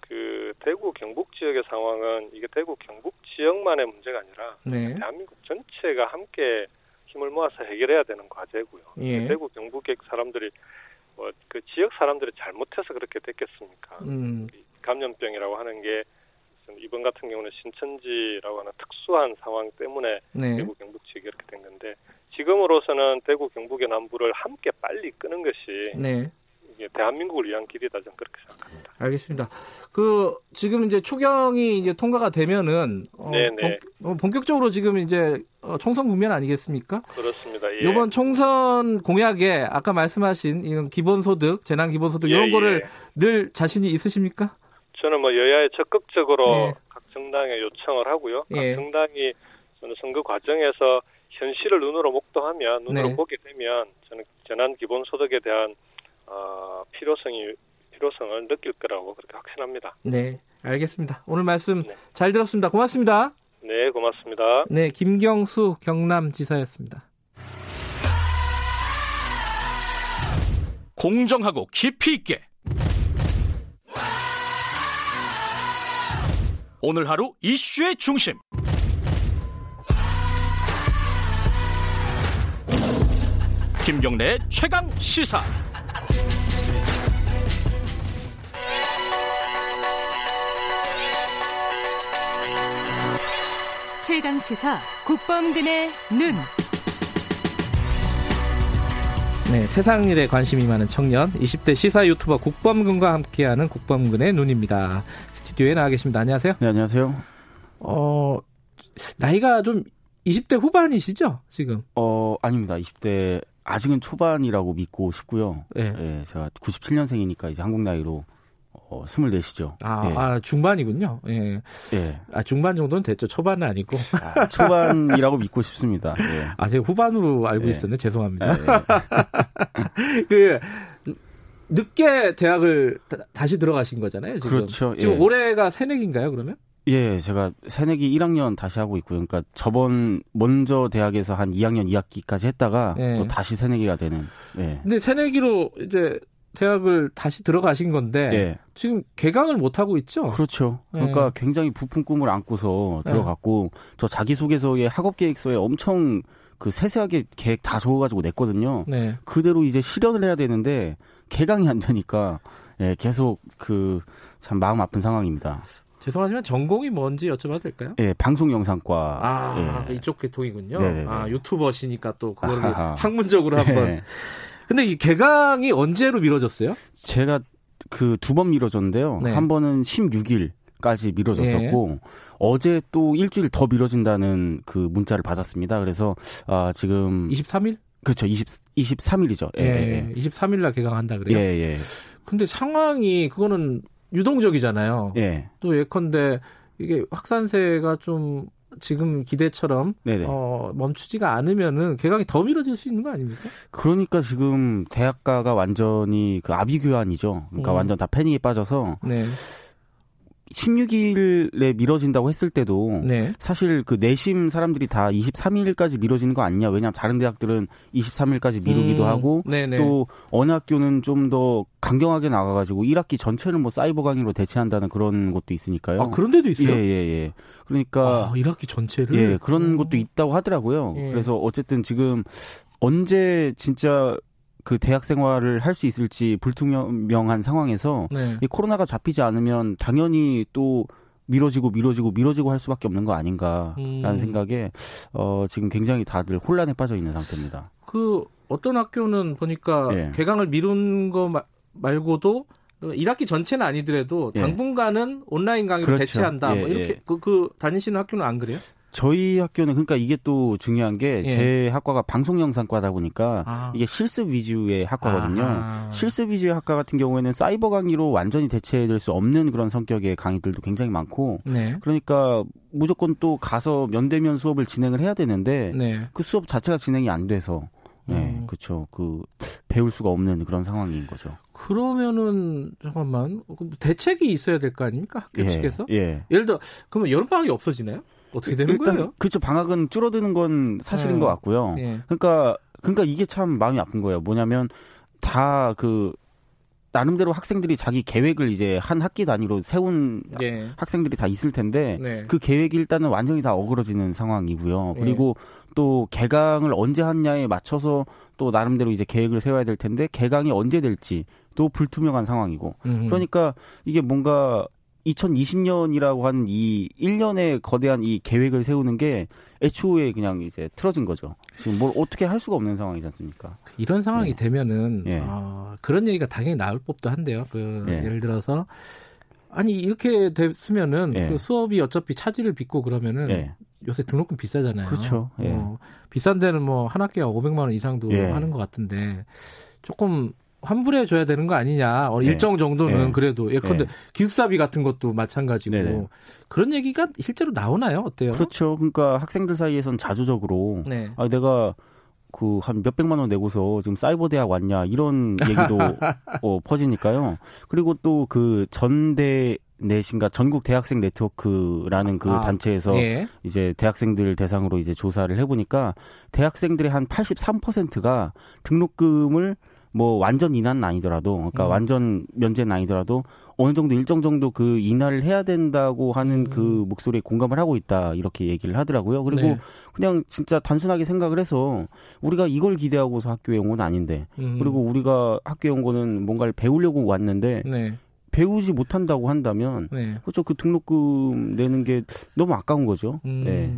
G: 그 대구 경북 지역의 상황은 이게 대구 경북 지역만의 문제가 아니라 네. 대한민국 전체가 함께 힘을 모아서 해결해야 되는 과제고요. 예. 대구 경북의 사람들이 뭐 그 지역 사람들이 잘못해서 그렇게 됐겠습니까? 음. 감염병이라고 하는 게 이번 같은 경우는 신천지라고 하는 특수한 상황 때문에 네. 대구 경북 지역이 이렇게 된 건데 지금으로서는 대구 경북의 남부를 함께 빨리 끄는 것이 네. 대한민국을 위한 길이다 저는 그렇게 생각합니다.
B: 알겠습니다. 그 지금 이제 추경이 이제 통과가 되면은 어, 본, 어, 본격적으로 지금 이제 어, 총선 국면 아니겠습니까?
G: 그렇습니다. 예.
B: 이번 총선 공약에 아까 말씀하신 이런 기본소득, 재난 기본소득 예, 이런 거를 예. 늘 자신이 있으십니까?
G: 저는 뭐 여야에 적극적으로 예. 각 정당에 요청을 하고요. 각 예. 정당이 저는 선거 과정에서 현실을 눈으로 목도하면 눈으로 네. 보게 되면 저는 재난 기본소득에 대한 어, 필요성이 필요성을 느낄 거라고 그렇게 확신합니다.
B: 네, 알겠습니다. 오늘 말씀 네. 잘 들었습니다. 고맙습니다.
G: 네, 고맙습니다.
B: 네, 김경수 경남지사였습니다.
A: 공정하고 깊이 있게 오늘 하루 이슈의 중심 김경래 최강 시사
H: 최강 시사 국범근의 눈.
B: 네, 세상 일에 관심이 많은 청년 20대 시사 유튜버 국범근과 함께하는 국범근의 눈입니다. 스튜디오에 나와 계십니다. 안녕하세요.
I: 네, 안녕하세요.
B: 어, 나이가 좀 20대 후반이시죠, 지금?
I: 어, 아닙니다. 20대 아직은 초반이라고 믿고 싶고요. 네. 예, 제가 97년생이니까 이제 한국 나이로 어, 24시죠.
B: 아, 예. 아, 중반이군요. 예. 예. 아, 중반 정도는 됐죠. 초반은 아니고.
I: 아, 초반이라고 믿고 싶습니다. 예.
B: 아, 제가 후반으로 알고 예. 있었네. 죄송합니다. 예. 그, 늦게 대학을 다, 시 들어가신 거잖아요. 지금.
I: 그렇죠.
B: 지금 예. 올해가 새내기인가요, 그러면?
I: 예, 제가 새내기 1학년 다시 하고 있고요. 그러니까 저번 먼저 대학에서 한 2학년 2학기까지 했다가 예. 또 다시 새내기가 되는. 예.
B: 근데 새내기로 이제 대학을 다시 들어가신 건데 네. 지금 개강을 못 하고 있죠.
I: 그렇죠. 네. 그러니까 굉장히 부푼 꿈을 안고서 네. 들어갔고 네. 저 자기소개서에 학업 계획서에 엄청 그 세세하게 계획 다 적어가지고 냈거든요. 네. 그대로 이제 실현을 해야 되는데 개강이 안 되니까 예, 계속 그 참 마음 아픈 상황입니다.
B: 죄송하지만 전공이 뭔지 여쭤봐도 될까요?
I: 예, 방송 영상과.
B: 아, 예. 이쪽 계통이군요. 네네네. 아, 유튜버시니까 또 그걸 학문적으로 한번 네. 근데 이 개강이 언제로 미뤄졌어요?
I: 제가 그 두 번 미뤄졌는데요. 네. 한 번은 16일 까지 미뤄졌었고 네. 어제 또 일주일 더 미뤄진다는 그 문자를 받았습니다. 그래서 아 지금
B: 23일?
I: 그렇죠. 20 23일이죠.
B: 예, 예. 23일 예. 날 개강한다 그래요? 예, 예. 근데 상황이 그거는 유동적이잖아요. 예. 또 예컨대 이게 확산세가 좀 지금 기대처럼 어, 멈추지가 않으면은 개강이 더 미뤄질 수 있는 거 아닙니까?
I: 그러니까 지금 대학가가 완전히 그 아비규환이죠. 그러니까 음. 완전 다 패닉에 빠져서 네. 16일에 미뤄진다고 했을 때도 네. 사실 그 내심 사람들이 다 23일까지 미뤄지는 거 아니냐. 왜냐하면 다른 대학들은 23일까지 미루기도 음. 하고 네네. 또 어느 학교는 좀 더 강경하게 나가가지고 1학기 전체를 뭐 사이버 강의로 대체한다는 그런 것도 있으니까요.
B: 아 그런 데도 있어요?
I: 예예예. 예, 예. 그러니까
B: 아, 1학기 전체를
I: 예 그런 음. 것도 있다고 하더라고요. 예. 그래서 어쨌든 지금 언제 진짜 그 대학 생활을 할 수 있을지 불투명한 상황에서 네. 이 코로나가 잡히지 않으면 당연히 또 미뤄지고 미뤄지고 미뤄지고 할 수밖에 없는 거 아닌가라는 음. 생각에 어 지금 굉장히 다들 혼란에 빠져 있는 상태입니다.
B: 그 어떤 학교는 보니까 예. 개강을 미룬 거 말고도 1학기 전체는 아니더라도 예. 당분간은 온라인 강의로 그렇죠. 대체한다. 뭐 예, 뭐 이렇게 그, 그 다니시는 학교는 안 그래요?
I: 저희 학교는 그러니까 이게 또 중요한 게제 예. 학과가 방송 영상과다 보니까 아. 이게 실습 위주의 학과거든요. 아. 실습 위주의 학과 같은 경우에는 사이버 강의로 완전히 대체될 수 없는 그런 성격의 강의들도 굉장히 많고 네. 그러니까 무조건 또 가서 면대면 수업을 진행을 해야 되는데 네. 그 수업 자체가 진행이 안 돼서 네, 음. 그렇죠. 그 배울 수가 없는 그런 상황인 거죠.
B: 그러면은 잠깐만 그 대책이 있어야 될 거 아닙니까 학교 예, 측에서? 예. 예를 들어 그러면 여름 방학이 없어지나요? 어떻게 되는 일단, 거예요?
I: 그렇죠. 방학은 줄어드는 건 사실인 네. 것 같고요. 예. 그러니까 그러니까 이게 참 마음이 아픈 거예요. 뭐냐면 다 그 나름대로 학생들이 자기 계획을 이제 한 학기 단위로 세운 예. 학생들이 다 있을 텐데 네. 그 계획이 일단은 완전히 다 어그러지는 상황이고요. 예. 그리고 또 개강을 언제 하냐에 맞춰서 또 나름대로 이제 계획을 세워야 될 텐데 개강이 언제 될지 또 불투명한 상황이고 음흠. 그러니까 이게 뭔가 2020년이라고 하는 이 1년의 거대한 이 계획을 세우는 게 애초에 그냥 이제 틀어진 거죠. 지금 뭘 어떻게 할 수가 없는 상황이지 않습니까?
B: 이런 상황이 네. 되면은 네. 어, 그런 얘기가 당연히 나올 법도 한데요. 그 네. 예를 들어서 아니 이렇게 됐으면은 그 수업이 어차피 차질을 빚고 그러면은 요새 등록금 비싸잖아요.
I: 그렇죠.
B: 어, 비싼 데는 뭐 한 학기에 500만 원 이상도 하는 것 같은데 조금 환불해 줘야 되는 거 아니냐. 어, 네. 일정 정도는 네. 그래도 예컨대 네. 기숙사비 같은 것도 마찬가지고. 그런 얘기가 실제로 나오나요? 어때요?
I: 그렇죠. 그러니까 학생들 사이에선 자주적으로 네. 아 내가 그한 몇백만 원 내고서 지금 사이버 대학 왔냐 이런 얘기도 어, 퍼지니까요. 그리고 또 그 전대 내신가 전국 대학생 네트워크라는 그 아, 단체에서 예. 이제 대학생들 대상으로 이제 조사를 해보니까 대학생들의 한 83%가 등록금을 뭐 완전 인하는 아니더라도 그러니까 음. 완전 면제는 아니더라도 어느 정도 일정 정도 그 인하를 해야 된다고 하는 음. 그 목소리에 공감을 하고 있다 이렇게 얘기를 하더라고요. 그리고 네. 그냥 진짜 단순하게 생각을 해서 우리가 이걸 기대하고서 학교에 온 건 아닌데 음. 그리고 우리가 학교에 온 거는 뭔가를 배우려고 왔는데 네. 배우지 못한다고 한다면 네. 그렇죠 그 등록금 내는 게 너무 아까운 거죠. 음. 네.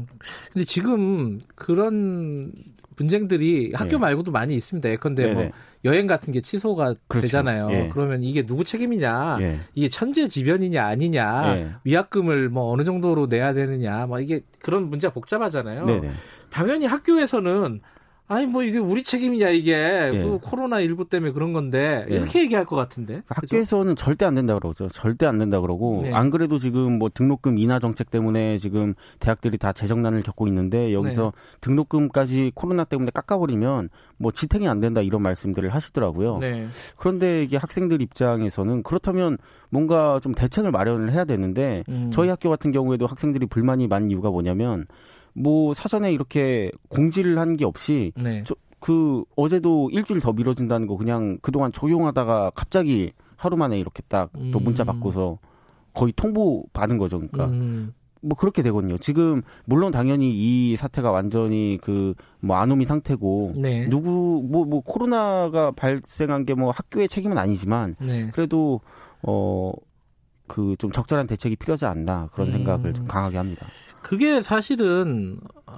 B: 근데 지금 그런 분쟁들이 학교 네. 말고도 많이 있습니다. 예컨대 뭐 여행 같은 게 취소가 그렇죠. 되잖아요. 예. 그러면 이게 누구 책임이냐? 예. 이게 천재지변이냐 아니냐? 예. 위약금을 뭐 어느 정도로 내야 되느냐? 뭐 이게 그런 문제가 복잡하잖아요. 네네. 당연히 학교에서는 아니 뭐 이게 우리 책임이냐 이게 예. 그 코로나 19 때문에 그런 건데 예. 이렇게 예. 얘기할 것 같은데
I: 학교에서는 그죠? 절대 안 된다 그러죠 절대 안 된다 그러고 네. 안 그래도 지금 뭐 등록금 인하 정책 때문에 지금 대학들이 다 재정난을 겪고 있는데 여기서 네. 등록금까지 코로나 때문에 깎아버리면 뭐 지탱이 안 된다 이런 말씀들을 하시더라고요 네. 그런데 이게 학생들 입장에서는 그렇다면 뭔가 좀 대책을 마련을 해야 되는데 음. 저희 학교 같은 경우에도 학생들이 불만이 많은 이유가 뭐냐면 뭐 사전에 이렇게 공지를 한 게 없이 네. 저, 그 어제도 일주일 더 미뤄진다는 거 그냥 그동안 조용하다가 갑자기 하루 만에 이렇게 딱또 음. 문자 받고서 거의 통보 받은 거죠. 그러니까 음. 뭐 그렇게 되거든요. 지금 물론 당연히 이 사태가 완전히 그 뭐 아노미 상태고 네. 누구 뭐뭐 뭐 코로나가 발생한 게 뭐 학교의 책임은 아니지만 네. 그래도 어 그 좀 적절한 대책이 필요하지 않나 그런 음. 생각을 좀 강하게 합니다.
B: 그게 사실은 어,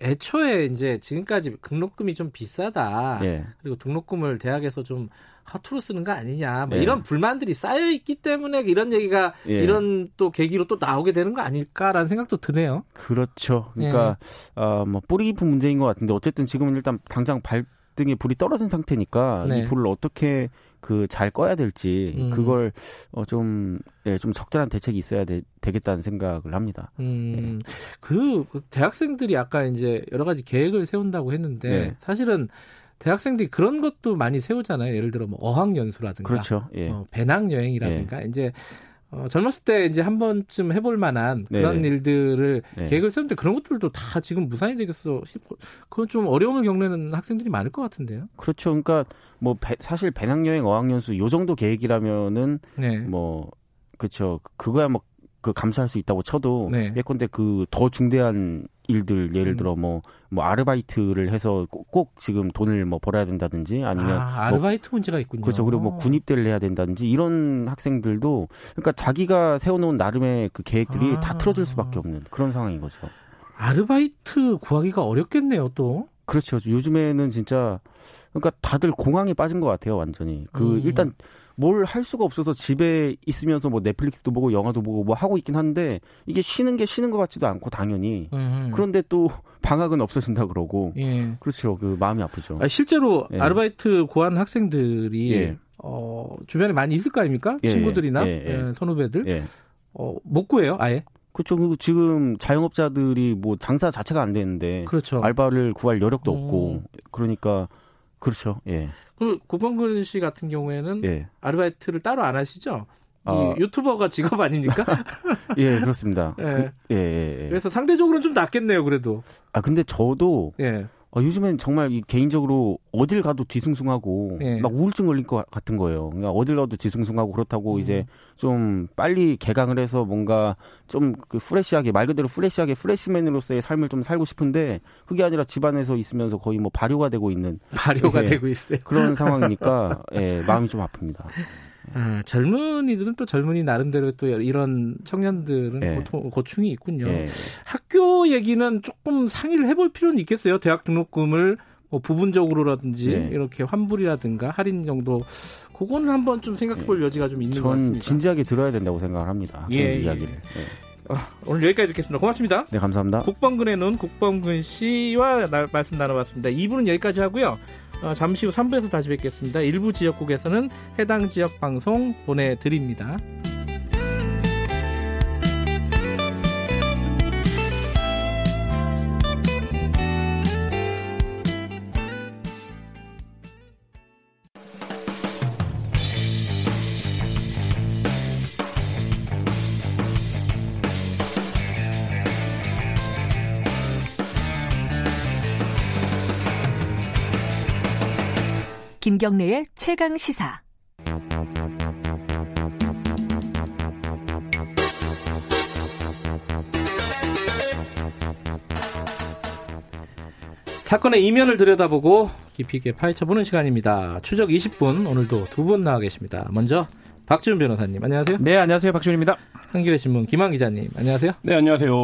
B: 애초에 이제 지금까지 등록금이 좀 비싸다. 예. 그리고 등록금을 대학에서 좀 허투루 쓰는 거 아니냐. 뭐 예. 이런 불만들이 쌓여 있기 때문에 이런 얘기가 예. 이런 또 계기로 또 나오게 되는 거 아닐까라는 생각도 드네요.
I: 그렇죠. 그러니까 예. 어, 뭐 뿌리 깊은 문제인 것 같은데 어쨌든 지금은 일단 당장 발등에 불이 떨어진 상태니까 네. 이 불을 어떻게 그 잘 꺼야 될지 음. 그걸 어좀좀 예, 좀 적절한 대책이 있어야 되, 겠다는 생각을 합니다. 음.
B: 예. 그 대학생들이 아까 이제 여러 가지 계획을 세운다고 했는데 네. 사실은 대학생들이 그런 것도 많이 세우잖아요. 예를 들어 뭐 어학연수라든가,
I: 그렇죠. 예.
B: 어, 배낭여행이라든가 예. 이제 어, 젊었을 때 이제 한 번쯤 해볼 만한 그런 네 일들을 네. 계획을 세우는데 그런 것들도 다 지금 무산이 되겠어 싶어. 그건 좀 어려움을 겪는 학생들이 많을 것 같은데요.
I: 그렇죠. 그러니까 뭐 배, 사실 배낭여행 어학연수 요 정도 계획이라면은 네. 뭐 그렇죠. 그거야 뭐 그 감수할 수 있다고 쳐도 네. 예컨대 그 더 중대한 일들 예를 음. 들어 뭐뭐 뭐 아르바이트를 해서 꼭, 꼭, 지금 돈을 뭐 벌어야 된다든지 아니면
B: 아, 아르바이트 뭐, 문제가 있군요.
I: 그렇죠. 그리고 뭐 군입대를 해야 된다든지 이런 학생들도 그러니까 자기가 세워놓은 나름의 그 계획들이 아. 다 틀어질 수밖에 없는 그런 상황인 거죠.
B: 아르바이트 구하기가 어렵겠네요, 또.
I: 그렇죠. 요즘에는 진짜 그러니까 다들 공항에 빠진 것 같아요, 완전히. 그 음. 일단 뭘 할 수가 없어서 집에 있으면서 뭐 넷플릭스도 보고 영화도 보고 뭐 하고 있긴 한데 이게 쉬는 게 쉬는 것 같지도 않고 당연히 음. 그런데 또 방학은 없어진다 그러고 예. 그렇죠 그 마음이 아프죠.
B: 아, 실제로 예. 아르바이트 고한 학생들이 예. 어, 주변에 많이 있을 거 아닙니까? 예, 친구들이나 예, 예. 선후배들 어, 못 구해요 아예.
I: 그렇죠. 그리고 지금 자영업자들이 뭐 장사 자체가 안 되는데 그렇죠. 알바를 구할 여력도 없고 그러니까 그렇죠. 예.
B: 그 고범근 씨 같은 경우에는 예. 아르바이트를 따로 안 하시죠? 어. 유튜버가 직업 아닙니까?
I: 예, 그렇습니다. 예. 그,
B: 예, 예, 예. 그래서 상대적으로는 좀 낫겠네요, 그래도.
I: 아, 근데 저도 예. 어, 요즘엔 정말 이 개인적으로 어딜 가도 뒤숭숭하고 예. 막 우울증 걸릴 것 같은 거예요. 그러니까 어딜 가도 뒤숭숭하고 그렇다고 음. 이제 좀 빨리 개강을 해서 뭔가 좀 그 프레시하게 말 그대로 프레시하게 프레시맨으로서의 삶을 좀 살고 싶은데 그게 아니라 집안에서 있으면서 거의 뭐 발효가 되고 있는
B: 발효가 예, 되고 있어요.
I: 그런 상황이니까 예, 마음이 좀 아픕니다.
B: 아, 젊은이들은 또 젊은이 나름대로 또 이런 청년들은 예. 고통, 고충이 있군요. 예. 학교 얘기는 조금 상의를 해볼 필요는 있겠어요. 대학 등록금을 뭐 부분적으로라든지 예. 이렇게 환불이라든가 할인 정도 그거는 한번 좀 생각해볼 예. 여지가 좀 있는 것 같습니다.
I: 진지하게 들어야 된다고 생각을 합니다. 예, 예. 이야기를.
B: 아, 오늘 여기까지 듣겠습니다. 고맙습니다.
I: 네, 감사합니다.
B: 국방근의 눈 국방근 씨와 나, 말씀 나눠봤습니다. 2부는 여기까지 하고요. 어, 잠시 후 3부에서 다시 뵙겠습니다. 일부 지역국에서는 해당 지역 방송 보내드립니다.
H: 김경래의 최강 시사.
B: 사건의 이면을 들여다보고 깊이 있게 파헤쳐보는 시간입니다. 추적 20분 오늘도 두 분 나와 계십니다. 먼저 박지훈 변호사님 안녕하세요.
J: 네 안녕하세요 박지훈입니다.
B: 한겨레 신문 김한 기자님 안녕하세요.
K: 네 안녕하세요.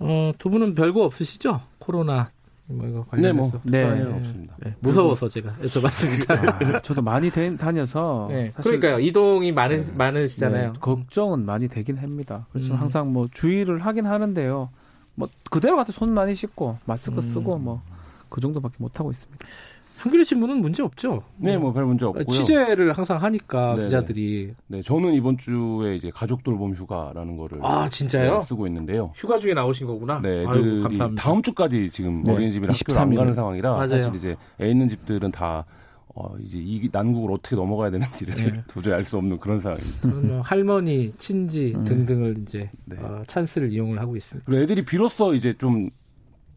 B: 어, 두 분은 별거 없으시죠? 코로나 뭐 이거
K: 네, 뭐, 네, 네, 없습니다. 네,
B: 무서워서 제가 여쭤봤습니다.
J: 아, 저도 많이 다녀서
B: 네, 그러니까요 이동이 많으 네. 많으시잖아요.
J: 네, 걱정은 많이 되긴 합니다. 그렇지만 음. 항상 뭐 주의를 하긴 하는데요. 뭐 그대로 가서 손 많이 씻고 마스크 음. 쓰고 뭐 그 정도밖에 못 하고 있습니다.
B: 한겨레 신문은 문제 없죠.
K: 네, 뭐 별 문제 없고요.
B: 취재를 항상 하니까 네네. 기자들이.
K: 네, 저는 이번 주에 이제 가족 돌봄 휴가라는 거를
B: 아 진짜요?
K: 네, 쓰고 있는데요.
B: 휴가 중에 나오신 거구나.
K: 네, 아이고, 감사합니다. 다음 주까지 지금 네. 어린이집이랑 학교를 안 가는 상황이라 맞아요. 사실 이제 애 있는 집들은 다 어, 이제 이 난국을 어떻게 넘어가야 되는지를 네. 도저히 알 수 없는 그런 상황입니다.
B: 뭐 할머니, 친지 음. 등등을 이제 네. 어, 찬스를 이용을 하고 있습니다.
K: 그리고 애들이 비로소 이제 좀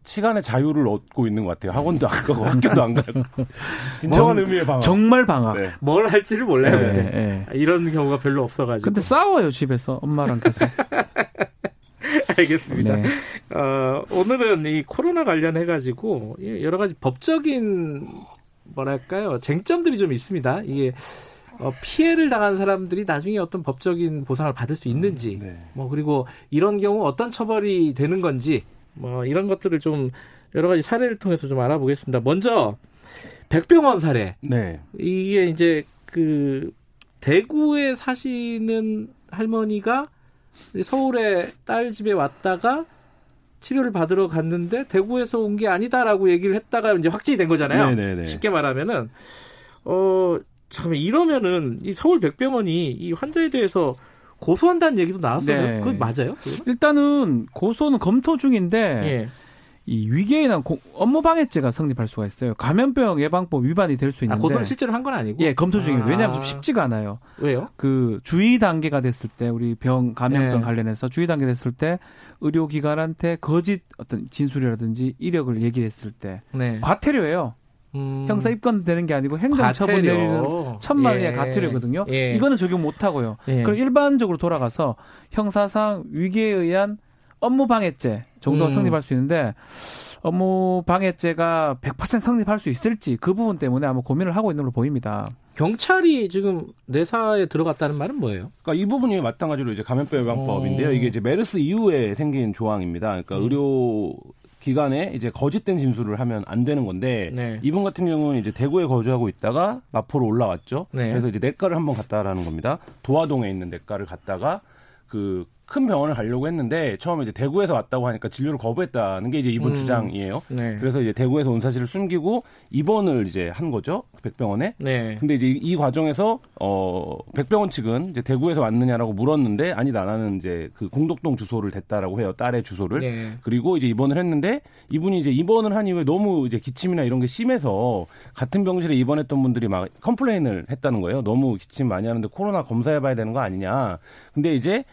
K: 시간의 자유를 얻고 있는 것 같아요. 학원도 안 가고 학교도 안 가고. 진정한 의미의 방학.
J: 정말 방학.
B: 네. 뭘 할지를 몰라요. 네, 근데. 네. 이런 경우가 별로 없어가지고.
J: 근데 싸워요 집에서 엄마랑 계속.
B: 알겠습니다. 네. 어, 오늘은 이 코로나 관련해 가지고 여러 가지 법적인 뭐랄까요 쟁점들이 좀 있습니다. 이게 어, 피해를 당한 사람들이 나중에 어떤 법적인 보상을 받을 수 있는지, 음, 네. 뭐 그리고 이런 경우 어떤 처벌이 되는 건지 뭐 이런 것들을 좀 여러 가지 사례를 통해서 좀 알아보겠습니다. 먼저 백병원 사례. 네. 이게 이제 그 대구에 사시는 할머니가 서울에 딸 집에 왔다가 치료를 받으러 갔는데 대구에서 온 게 아니다라고 얘기를 했다가 이제 확진이 된 거잖아요. 네네네. 네, 네. 쉽게 말하면은 어 잠깐 이러면은 이 서울 백병원이 이 환자에 대해서 고소한다는 얘기도 나왔어요. 네. 그건 맞아요?
J: 일단은 고소는 검토 중인데 예. 이 위계에 고, 업무 방해죄가 성립할 수가 있어요. 감염병 예방법 위반이 될 수 있는데 아,
B: 고소는 실제로 한 건 아니고
J: 예 검토 중이에요. 아. 왜냐하면 좀 쉽지가 않아요.
B: 왜요?
J: 그 주의 단계가 됐을 때 우리 병 감염병 예. 관련해서 주의 단계 됐을 때 의료기관한테 거짓 어떤 진술이라든지 이력을 얘기했을 때 네. 과태료예요. 음. 형사 입건되는 게 아니고 행정처분 내리는 천만 원의 예. 과태료거든요. 예. 이거는 적용 못 하고요. 예. 그럼 일반적으로 돌아가서 형사상 위계에 의한 업무 방해죄 정도 음. 성립할 수 있는데 업무 방해죄가 100% 성립할 수 있을지 그 부분 때문에 아마 고민을 하고 있는 걸로 보입니다.
B: 경찰이 지금 내사에 들어갔다는 말은 뭐예요?
K: 그러니까 이 부분이 마찬가지로 이제 감염병 예방법인데요. 어. 이게 이제 메르스 이후에 생긴 조항입니다. 그러니까 음. 의료 기간에 이제 거짓된 진술을 하면 안 되는 건데 네. 이분 같은 경우는 이제 대구에 거주하고 있다가 마포로 올라왔죠. 네. 그래서 이제 내과를 한번 갔다라는 겁니다. 도화동에 있는 내과를 갔다가 그 큰 병원을 가려고 했는데 처음에 이제 대구에서 왔다고 하니까 진료를 거부했다는 게 이제 이분 음. 주장이에요. 네. 그래서 이제 대구에서 온 사실을 숨기고 입원을 이제 한 거죠. 백병원에. 네. 근데 이제 이 과정에서 어 백병원 측은 이제 대구에서 왔느냐라고 물었는데 아니다 나는 이제 그 공덕동 주소를 댔다라고 해요. 딸의 주소를. 네. 그리고 이제 입원을 했는데 이분이 이제 입원을 한 이후에 너무 이제 기침이나 이런 게 심해서 같은 병실에 입원했던 분들이 막 complain을 했다는 거예요. 너무 기침 많이 하는데 코로나 검사해 봐야 되는 거 아니냐. 근데 이제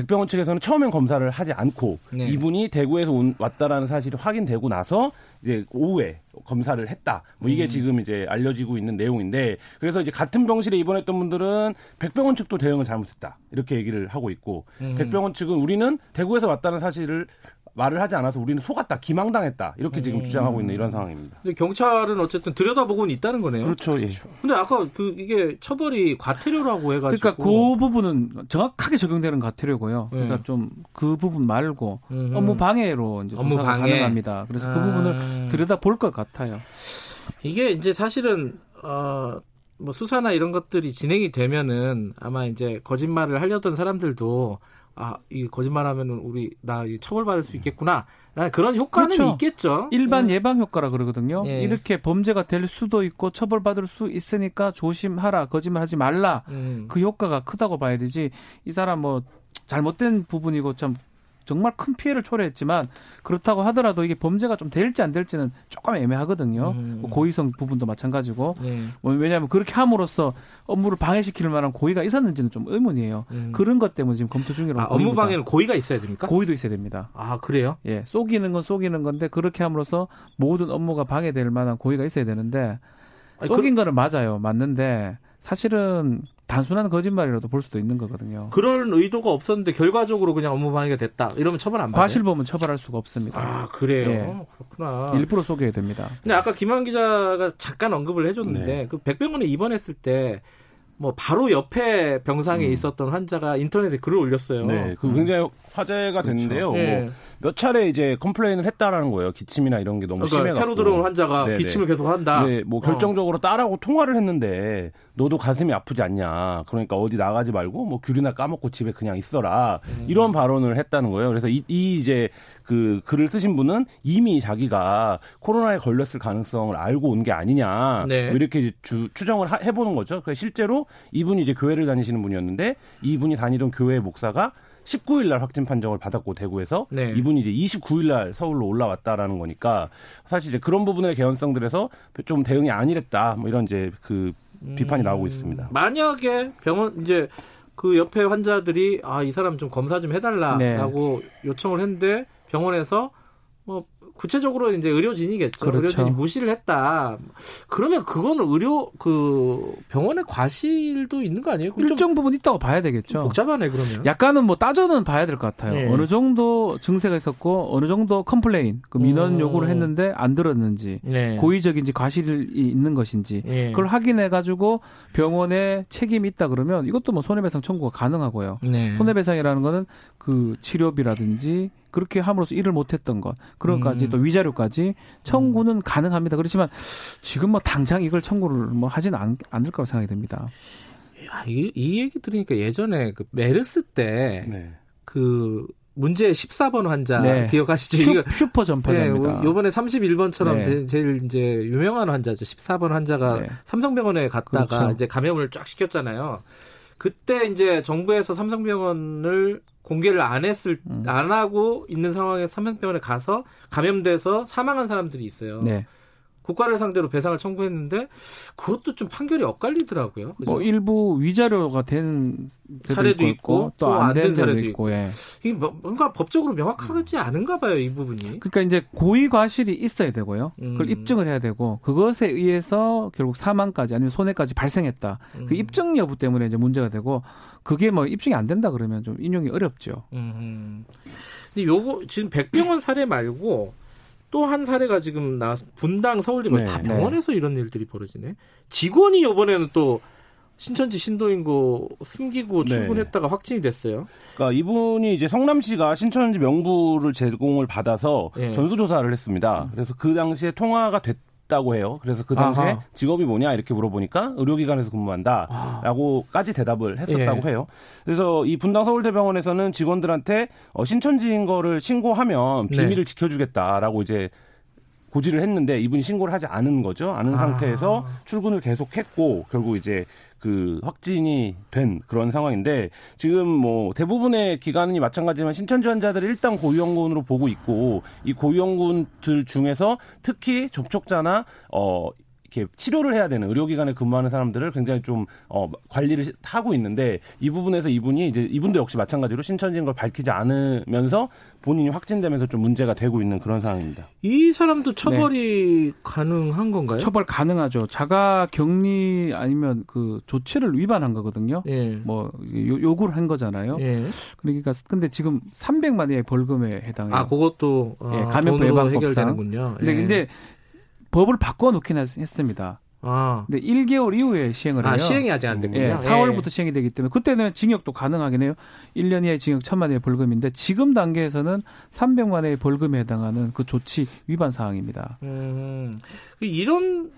K: 백병원 측에서는 처음엔 검사를 하지 않고 네. 이분이 대구에서 온, 왔다라는 사실이 확인되고 나서 이제 오후에 검사를 했다. 뭐 이게 음. 지금 이제 알려지고 있는 내용인데 그래서 이제 같은 병실에 입원했던 분들은 백병원 측도 대응을 잘못했다. 이렇게 얘기를 하고 있고 음. 백병원 측은 우리는 대구에서 왔다는 사실을 말을 하지 않아서 우리는 속았다, 기망당했다 이렇게 지금 음. 주장하고 있는 이런 상황입니다.
B: 근데 경찰은 어쨌든 들여다보고는 있다는 거네요.
K: 그렇죠. 예.
B: 근데 아까 그 이게 처벌이 과태료라고 해가지고
J: 그러니까 그 부분은 정확하게 적용되는 과태료고요. 네. 그러니까 좀 그 부분 말고 음흠. 업무 방해로 이제 업무 방해 가능합니다. 그래서 그 아. 그 부분을 들여다 볼 것 같아요.
B: 이게 이제 사실은 어. 뭐 수사나 이런 것들이 진행이 되면은 아마 이제 거짓말을 하려던 사람들도 아, 이 거짓말하면은 우리 나 처벌받을 수 있겠구나. 그런 효과는 그렇죠. 있겠죠.
J: 일반 예. 방 효과라 그러거든요. 예. 이렇게 범죄가 될 수도 있고 처벌받을 수 있으니까 조심하라, 거짓말하지 말라. 음. 그 효과가 크다고 봐야 되지. 이 사람 뭐 잘못된 부분이고 참 정말 큰 피해를 초래했지만 그렇다고 하더라도 이게 범죄가 좀 될지 안 될지는 조금 애매하거든요. 음. 뭐 고의성 부분도 마찬가지고. 네. 뭐 왜냐하면 그렇게 함으로써 업무를 방해시킬 만한 고의가 있었는지는 좀 의문이에요. 음. 그런 것 때문에 지금 검토 중이라고. 아,
B: 업무 방해는 고의가 있어야 됩니까?
J: 고의도 있어야 됩니다.
B: 아 그래요?
J: 예, 쏘기는 건 쏘기는 건데 그렇게 함으로써 모든 업무가 방해될 만한 고의가 있어야 되는데 쏘긴 그... 거는 맞아요, 맞는데. 사실은 단순한 거짓말이라도 볼 수도 있는 거거든요.
B: 그런 의도가 없었는데 결과적으로 그냥 업무 방해가 됐다. 이러면 처벌 안 받아요?
J: 과실범은 처벌할 수가 없습니다.
B: 아 그래요? 네. 그렇구나.
J: 일부러 쏘게 됩니다.
B: 근데 아까 김한 기자가 잠깐 언급을 해줬는데 네. 그 백병원에 입원했을 때 뭐 바로 옆에 병상에 음. 있었던 환자가 인터넷에 글을 올렸어요.
K: 네, 그 굉장히 화제가 그렇죠. 됐는데요. 네. 뭐몇 차례 이제 complain을 했다라는 거예요. 기침이나 이런 게 너무 그러니까 심해서
B: 새로 들어온 환자가 네네. 기침을 계속 한다.
K: 네, 뭐 결정적으로 어. 딸하고 통화를 했는데 너도 가슴이 아프지 않냐. 그러니까 어디 나가지 말고 뭐 귤이나 까먹고 집에 그냥 있어라. 음. 이런 발언을 했다는 거예요. 그래서 이, 이 이제 그 글을 쓰신 분은 이미 자기가 코로나에 걸렸을 가능성을 알고 온 게 아니냐 네. 뭐 이렇게 주, 추정을 하, 해보는 거죠. 그래서 실제로 이분이 이제 교회를 다니시는 분이었는데 이분이 다니던 교회 목사가 19일 날 확진 판정을 받았고 대구에서 네. 이분이 이제 29일 날 서울로 올라왔다라는 거니까 사실 이제 그런 부분의 개연성들에서 좀 대응이 아니랬다 뭐 이런 이제 그 비판이 음, 나오고 있습니다.
B: 만약에 병원 이제 그 옆에 환자들이 아 이 사람 좀 검사 좀 해달라라고 네. 요청을 했는데 병원에서 뭐 구체적으로 이제 의료진이겠죠. 그렇죠. 의료진이 무시를 했다. 그러면 그거는 의료 그 병원의 과실도 있는 거 아니에요?
J: 일정 부분 있다고 봐야 되겠죠.
B: 복잡하네 그러면.
J: 약간은 뭐 따져는 봐야 될 것 같아요. 네. 어느 정도 증세가 있었고 어느 정도 complain 그 민원 음. 요구를 했는데 안 들었는지 네. 고의적인지 과실이 있는 것인지 네. 그걸 확인해 가지고 병원에 책임이 있다 그러면 이것도 뭐 손해배상 청구가 가능하고요. 네. 손해배상이라는 거는 그 치료비라든지 그렇게 함으로써 일을 못했던 것 그런 것까지 음. 또 위자료까지 청구는 음. 가능합니다. 그렇지만 지금 뭐 당장 이걸 청구를 뭐 하지는 않, 않을 거라고 생각이 됩니다.
B: 야, 이, 이 얘기 들으니까 예전에 그 메르스 때그 네. 그 문제 14번 환자 네. 기억하시죠?
J: 슈, 퍼 전파자입니다.
B: 네, 요번에 31번처럼 네. 제 일 이제 유명한 환자죠. 14번 환자가 네. 삼성병원에 갔다가 그렇죠. 이제 감염을 쫙 시켰잖아요. 그때 이제 정부에서 삼성병원을 공개를 안 했을 음. 안 하고 있는 상황에 삼성병원에 가서 감염돼서 사망한 사람들이 있어요. 네. 국가를 상대로 배상을 청구했는데 그것도 좀 판결이 엇갈리더라고요.
J: 그죠? 뭐 일부 위자료가 된
B: 사례도 있고, 또 안 된 사례도
J: 있고. 예.
B: 이게 뭐 뭔가 법적으로 명확하지 않은가 봐요, 이 부분이.
J: 그러니까 이제 고의 과실이 있어야 되고요. 음. 그걸 입증을 해야 되고 그것에 의해서 결국 사망까지 아니면 손해까지 발생했다. 그 음. 그 입증 여부 때문에 이제 문제가 되고 그게 뭐 입증이 안 된다 그러면 좀 인용이 어렵죠. 음.
B: 근데 요거 지금 백병원 사례 말고 또 한 사례가 지금 나와서 분당 서울대 네, 다 병원에서 네. 이런 일들이 벌어지네. 직원이 이번에는 또 신천지 신도인 거 숨기고 네. 출근했다가 확진이 됐어요.
K: 그러니까 이분이 이제 성남시가 신천지 명부를 제공을 받아서 네. 전수조사를 했습니다. 음. 그래서 그 당시에 통화가 됐 다고 해요. 그래서 그 당시에 아하. 직업이 뭐냐 이렇게 물어보니까 의료기관에서 근무한다라고까지 대답을 했었다고 예. 해요. 그래서 이 분당 서울대병원에서는 직원들한테 어, 신천지인 거를 신고하면 네. 비밀을 네. 지켜주겠다라고 이제 고지를 했는데 이분이 신고를 하지 않은 거죠. 않은 아. 상태에서 출근을 계속했고 결국 이제 그 확진이 된 그런 상황인데 지금 뭐 대부분의 기관이 마찬가지지만 신천지 환자들을 일단 고위험군으로 보고 있고 이 고위험군들 중에서 특히 접촉자나 어 이렇게 치료를 해야 되는 의료기관에 근무하는 사람들을 굉장히 좀 어, 관리를 하고 있는데 이 부분에서 이분이 이제 이분도 역시 마찬가지로 신천지인 걸 밝히지 않으면서 본인이 확진되면서 좀 문제가 되고 있는 그런 상황입니다.
B: 이 사람도 처벌이 네. 가능한 건가요?
J: 처벌 가능하죠. 자가 격리 아니면 그 조치를 위반한 거거든요. 예. 뭐 요, 구를한 거잖아요. 예. 그러니까 근데 지금 300만의 벌금에 해당해요.
B: 아, 그것도 어, 예, 감염 예방법상 해결되는군요.
J: 근데 예. 이제 법을 바꿔 놓긴 했습니다. 아. 근데 1개월 이후에 시행을 아, 해요.
B: 시행이 아직 안 됩니다.
J: 예, 4월부터 예. 시행이 되기 때문에 그때는 징역도 가능하긴 해요. 1년 이하의 징역 1천만 원의 벌금인데 지금 단계에서는 300만 원의 벌금에 해당하는 그 조치 위반 사항입니다. 음.
B: 이런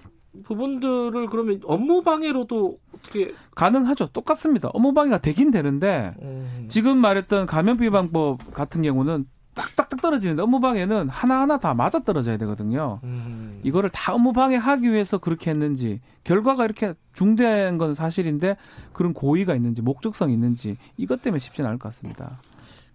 B: 부분들을 그러면 업무 방해로도 어떻게
J: 가능하죠. 똑같습니다. 업무 방해가 되긴 되는데 음. 지금 말했던 감염 예방법 같은 경우는 딱딱딱 떨어지는데 업무방해는 하나하나 다 맞아 떨어져야 되거든요. 음. 이거를 다 업무방해 하기 위해서 그렇게 했는지 결과가 이렇게 중대한 건 사실인데 그런 고의가 있는지 목적성이 있는지 이것 때문에 쉽지는 않을 것 같습니다.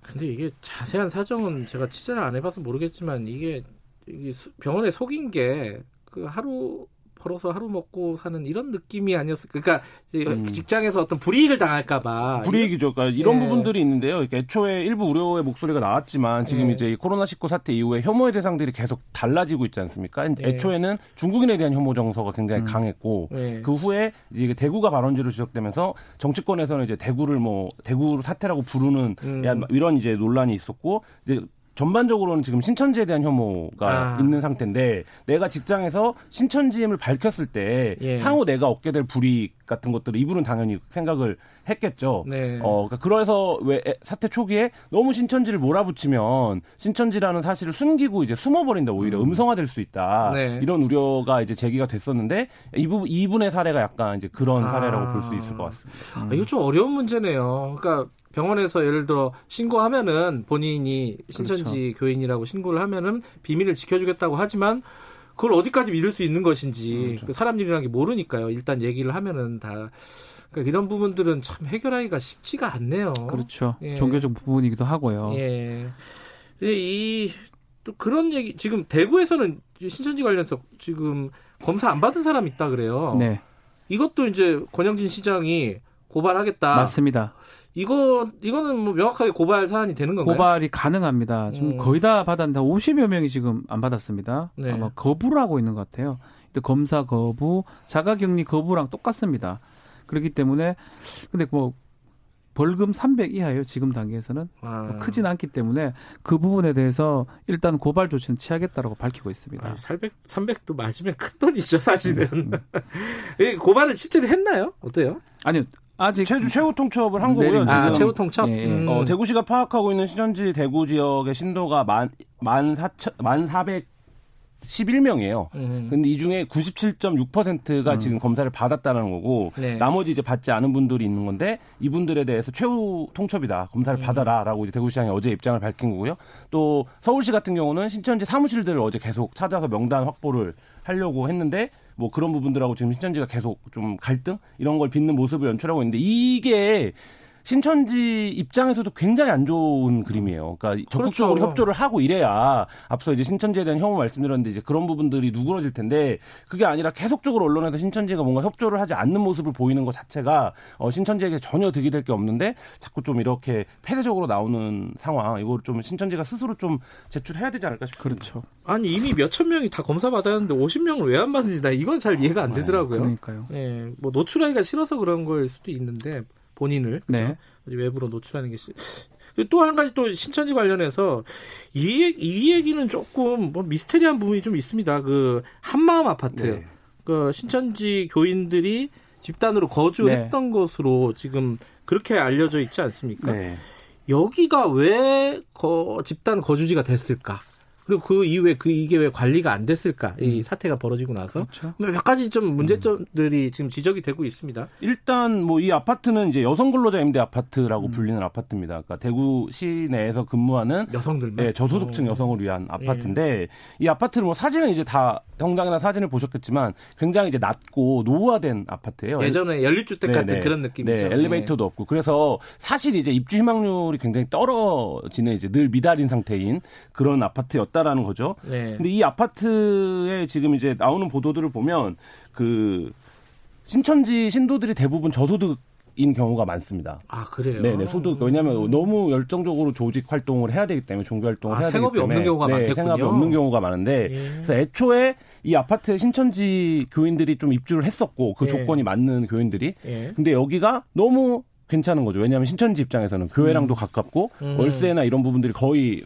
B: 근데 이게 자세한 사정은 제가 취재를 안 해봐서 모르겠지만 이게, 이게 병원에 속인 게 그 하루 벌어서 하루 먹고 사는 이런 느낌이 아니었을 그러니까 음. 직장에서 어떤 불이익을 당할까봐
K: 불이익이죠. 그러니까 이런 네. 부분들이 있는데요. 그러니까 애초에 일부 우려의 목소리가 나왔지만 지금 네. 이제 코로나 19 사태 이후에 혐오의 대상들이 계속 달라지고 있지 않습니까? 네. 애초에는 중국인에 대한 혐오 정서가 굉장히 음. 강했고 네. 그 후에 이제 대구가 발원지로 지적되면서 정치권에서는 이제 대구를 뭐 대구 사태라고 부르는 음. 이런 이제 논란이 있었고 이제 전반적으로는 지금 신천지에 대한 혐오가 아. 있는 상태인데 내가 직장에서 신천지임을 밝혔을 때 예. 향후 내가 얻게 될 불이익 같은 것들을 이분은 당연히 생각을 했겠죠. 네. 어, 그러니까 그래서 왜 사태 초기에 너무 신천지를 몰아붙이면 신천지라는 사실을 숨기고 이제 숨어버린다 오히려 음. 성화될 수 있다. 네. 이런 우려가 이제 제기가 됐었는데 이부 이분의 사례가 약간 이제 그런 아. 사례라고 볼 수 있을 것 같습니다.
B: 음. 아, 이거 좀 어려운 문제네요. 그러니까 병원에서 예를 들어 신고하면은 본인이 신천지 그렇죠. 교인이라고 신고를 하면은 비밀을 지켜주겠다고 하지만 그걸 어디까지 믿을 수 있는 것인지 그렇죠. 그 사람 일이라는 게 모르니까요. 일단 얘기를 하면은 다 그러니까 이런 부분들은 참 해결하기가 쉽지가 않네요.
J: 그렇죠. 예. 종교적 부분이기도 하고요. 예.
B: 이 또 그런 얘기 지금 대구에서는 신천지 관련해서 지금 검사 안 받은 사람 있다 그래요. 네. 이것도 이제 권영진 시장이 고발하겠다.
J: 맞습니다.
B: 이거 이거는 뭐 명확하게 고발 사안이 되는 건가요?
J: 고발이 가능합니다. 지금 음. 거의 다 받았는데 50여 명이 지금 안 받았습니다. 네. 아마 거부를 하고 있는 것 같아요. 검사 거부, 자가격리 거부랑 똑같습니다. 그렇기 때문에 근데 뭐 벌금 300 이하예요. 지금 단계에서는 아. 뭐 크진 않기 때문에 그 부분에 대해서 일단 고발 조치는 취하겠다라고 밝히고 있습니다. 아,
B: 300 300도 맞으면 큰 돈이죠, 사실은. 음. 고발을 실제로 했나요? 어때요?
J: 아니요. 아직
K: 최주 최후 통첩을 한 거고요.
B: 네, 아, 최후 통첩. 예,
K: 예. 음. 어, 대구시가 파악하고 있는 신천지 대구 지역의 신도가 만만 사천 만 사백 11명이에요. 음. 근데 이 중에 97.6%가 음. 지금 검사를 받았다는 거고 네. 나머지 이제 받지 않은 분들이 있는 건데 이분들에 대해서 최후 통첩이다. 검사를 음. 받아라라고 이제 대구시장이 어제 입장을 밝힌 거고요. 또 서울시 같은 경우는 신천지 사무실들을 어제 계속 찾아서 명단 확보를 하려고 했는데 뭐 그런 부분들하고 지금 신천지가 계속 좀 갈등? 이런 걸 빚는 모습을 연출하고 있는데 이게 신천지 입장에서도 굉장히 안 좋은 그림이에요. 그러니까 적극적으로 그렇죠. 협조를 하고 이래야 앞서 이제 신천지에 대한 혐오 말씀드렸는데 이제 그런 부분들이 누그러질 텐데 그게 아니라 계속적으로 언론에서 신천지가 뭔가 협조를 하지 않는 모습을 보이는 것 자체가 어, 신천지에게 전혀 득이 될 게 없는데 자꾸 좀 이렇게 폐쇄적으로 나오는 상황 이걸 좀 신천지가 스스로 좀 제출해야 되지 않을까 싶습니다.
J: 그렇죠.
B: 아니 이미 몇천 명이 다 검사 받았는데 50명을 왜 안 받는지 나 이건 잘 이해가 안 네, 되더라고요.
J: 그러니까요.
B: 예, 뭐 노출하기가 싫어서 그런 걸 수도 있는데 본인을 네. 외부로 노출하는 게 또한 가지 또 신천지 관련해서 이, 얘기, 이 얘기는 조금 뭐 미스테리한 부분이 좀 있습니다. 그 한마음 아파트. 네. 그 신천지 교인들이 집단으로 거주했던 네. 것으로 지금 그렇게 알려져 있지 않습니까? 네. 여기가 왜 거, 집단 거주지가 됐을까? 그리고 그 이후에 그 이게 왜 관리가 안 됐을까? 이 음. 사태가 벌어지고 나서 그렇죠. 뭐몇 가지 좀 문제점들이 지금 지적이 되고 있습니다.
K: 일단 뭐 이 아파트는 이제 여성 근로자 임대 아파트라고 음. 불리는 아파트입니다. 그러니까 대구 시내에서 근무하는
B: 여성들
K: 네, 저소득층 오. 어. 여성을 위한 아파트인데 예. 이 아파트를 뭐 사진은 이제 다 형장이나 사진을 보셨겠지만 굉장히 이제 낮고 노후화된 아파트예요.
B: 예전에 연립주택 같은 네네. 그런 느낌이죠.
K: 네, 엘리베이터도 네. 없고 그래서 사실 이제 입주 희망률이 굉장히 떨어지는 이제 늘 미달인 상태인 그런 아파트였다 라는 거죠. 네. 근데 이 아파트에 지금 이제 나오는 보도들을 보면 그 신천지 신도들이 대부분 저소득 인 경우가 많습니다.
B: 아 그래요?
K: 네네 소득 왜냐하면 너무 열정적으로 조직 활동을 해야 되기 때문에 종교 활동을
B: 아,
K: 해야 되기
B: 때문에
K: 생업이
B: 없는 경우가
K: 네,
B: 많겠군요.
K: 생업이 없는 경우가 많은데 예. 그래서 애초에 이 아파트에 신천지 교인들이 좀 입주를 했었고 그 예. 조건이 맞는 교인들이 예. 근데 여기가 너무 괜찮은 거죠. 왜냐하면 신천지 입장에서는 교회랑도 음. 가깝고 음. 월세나 이런 부분들이 거의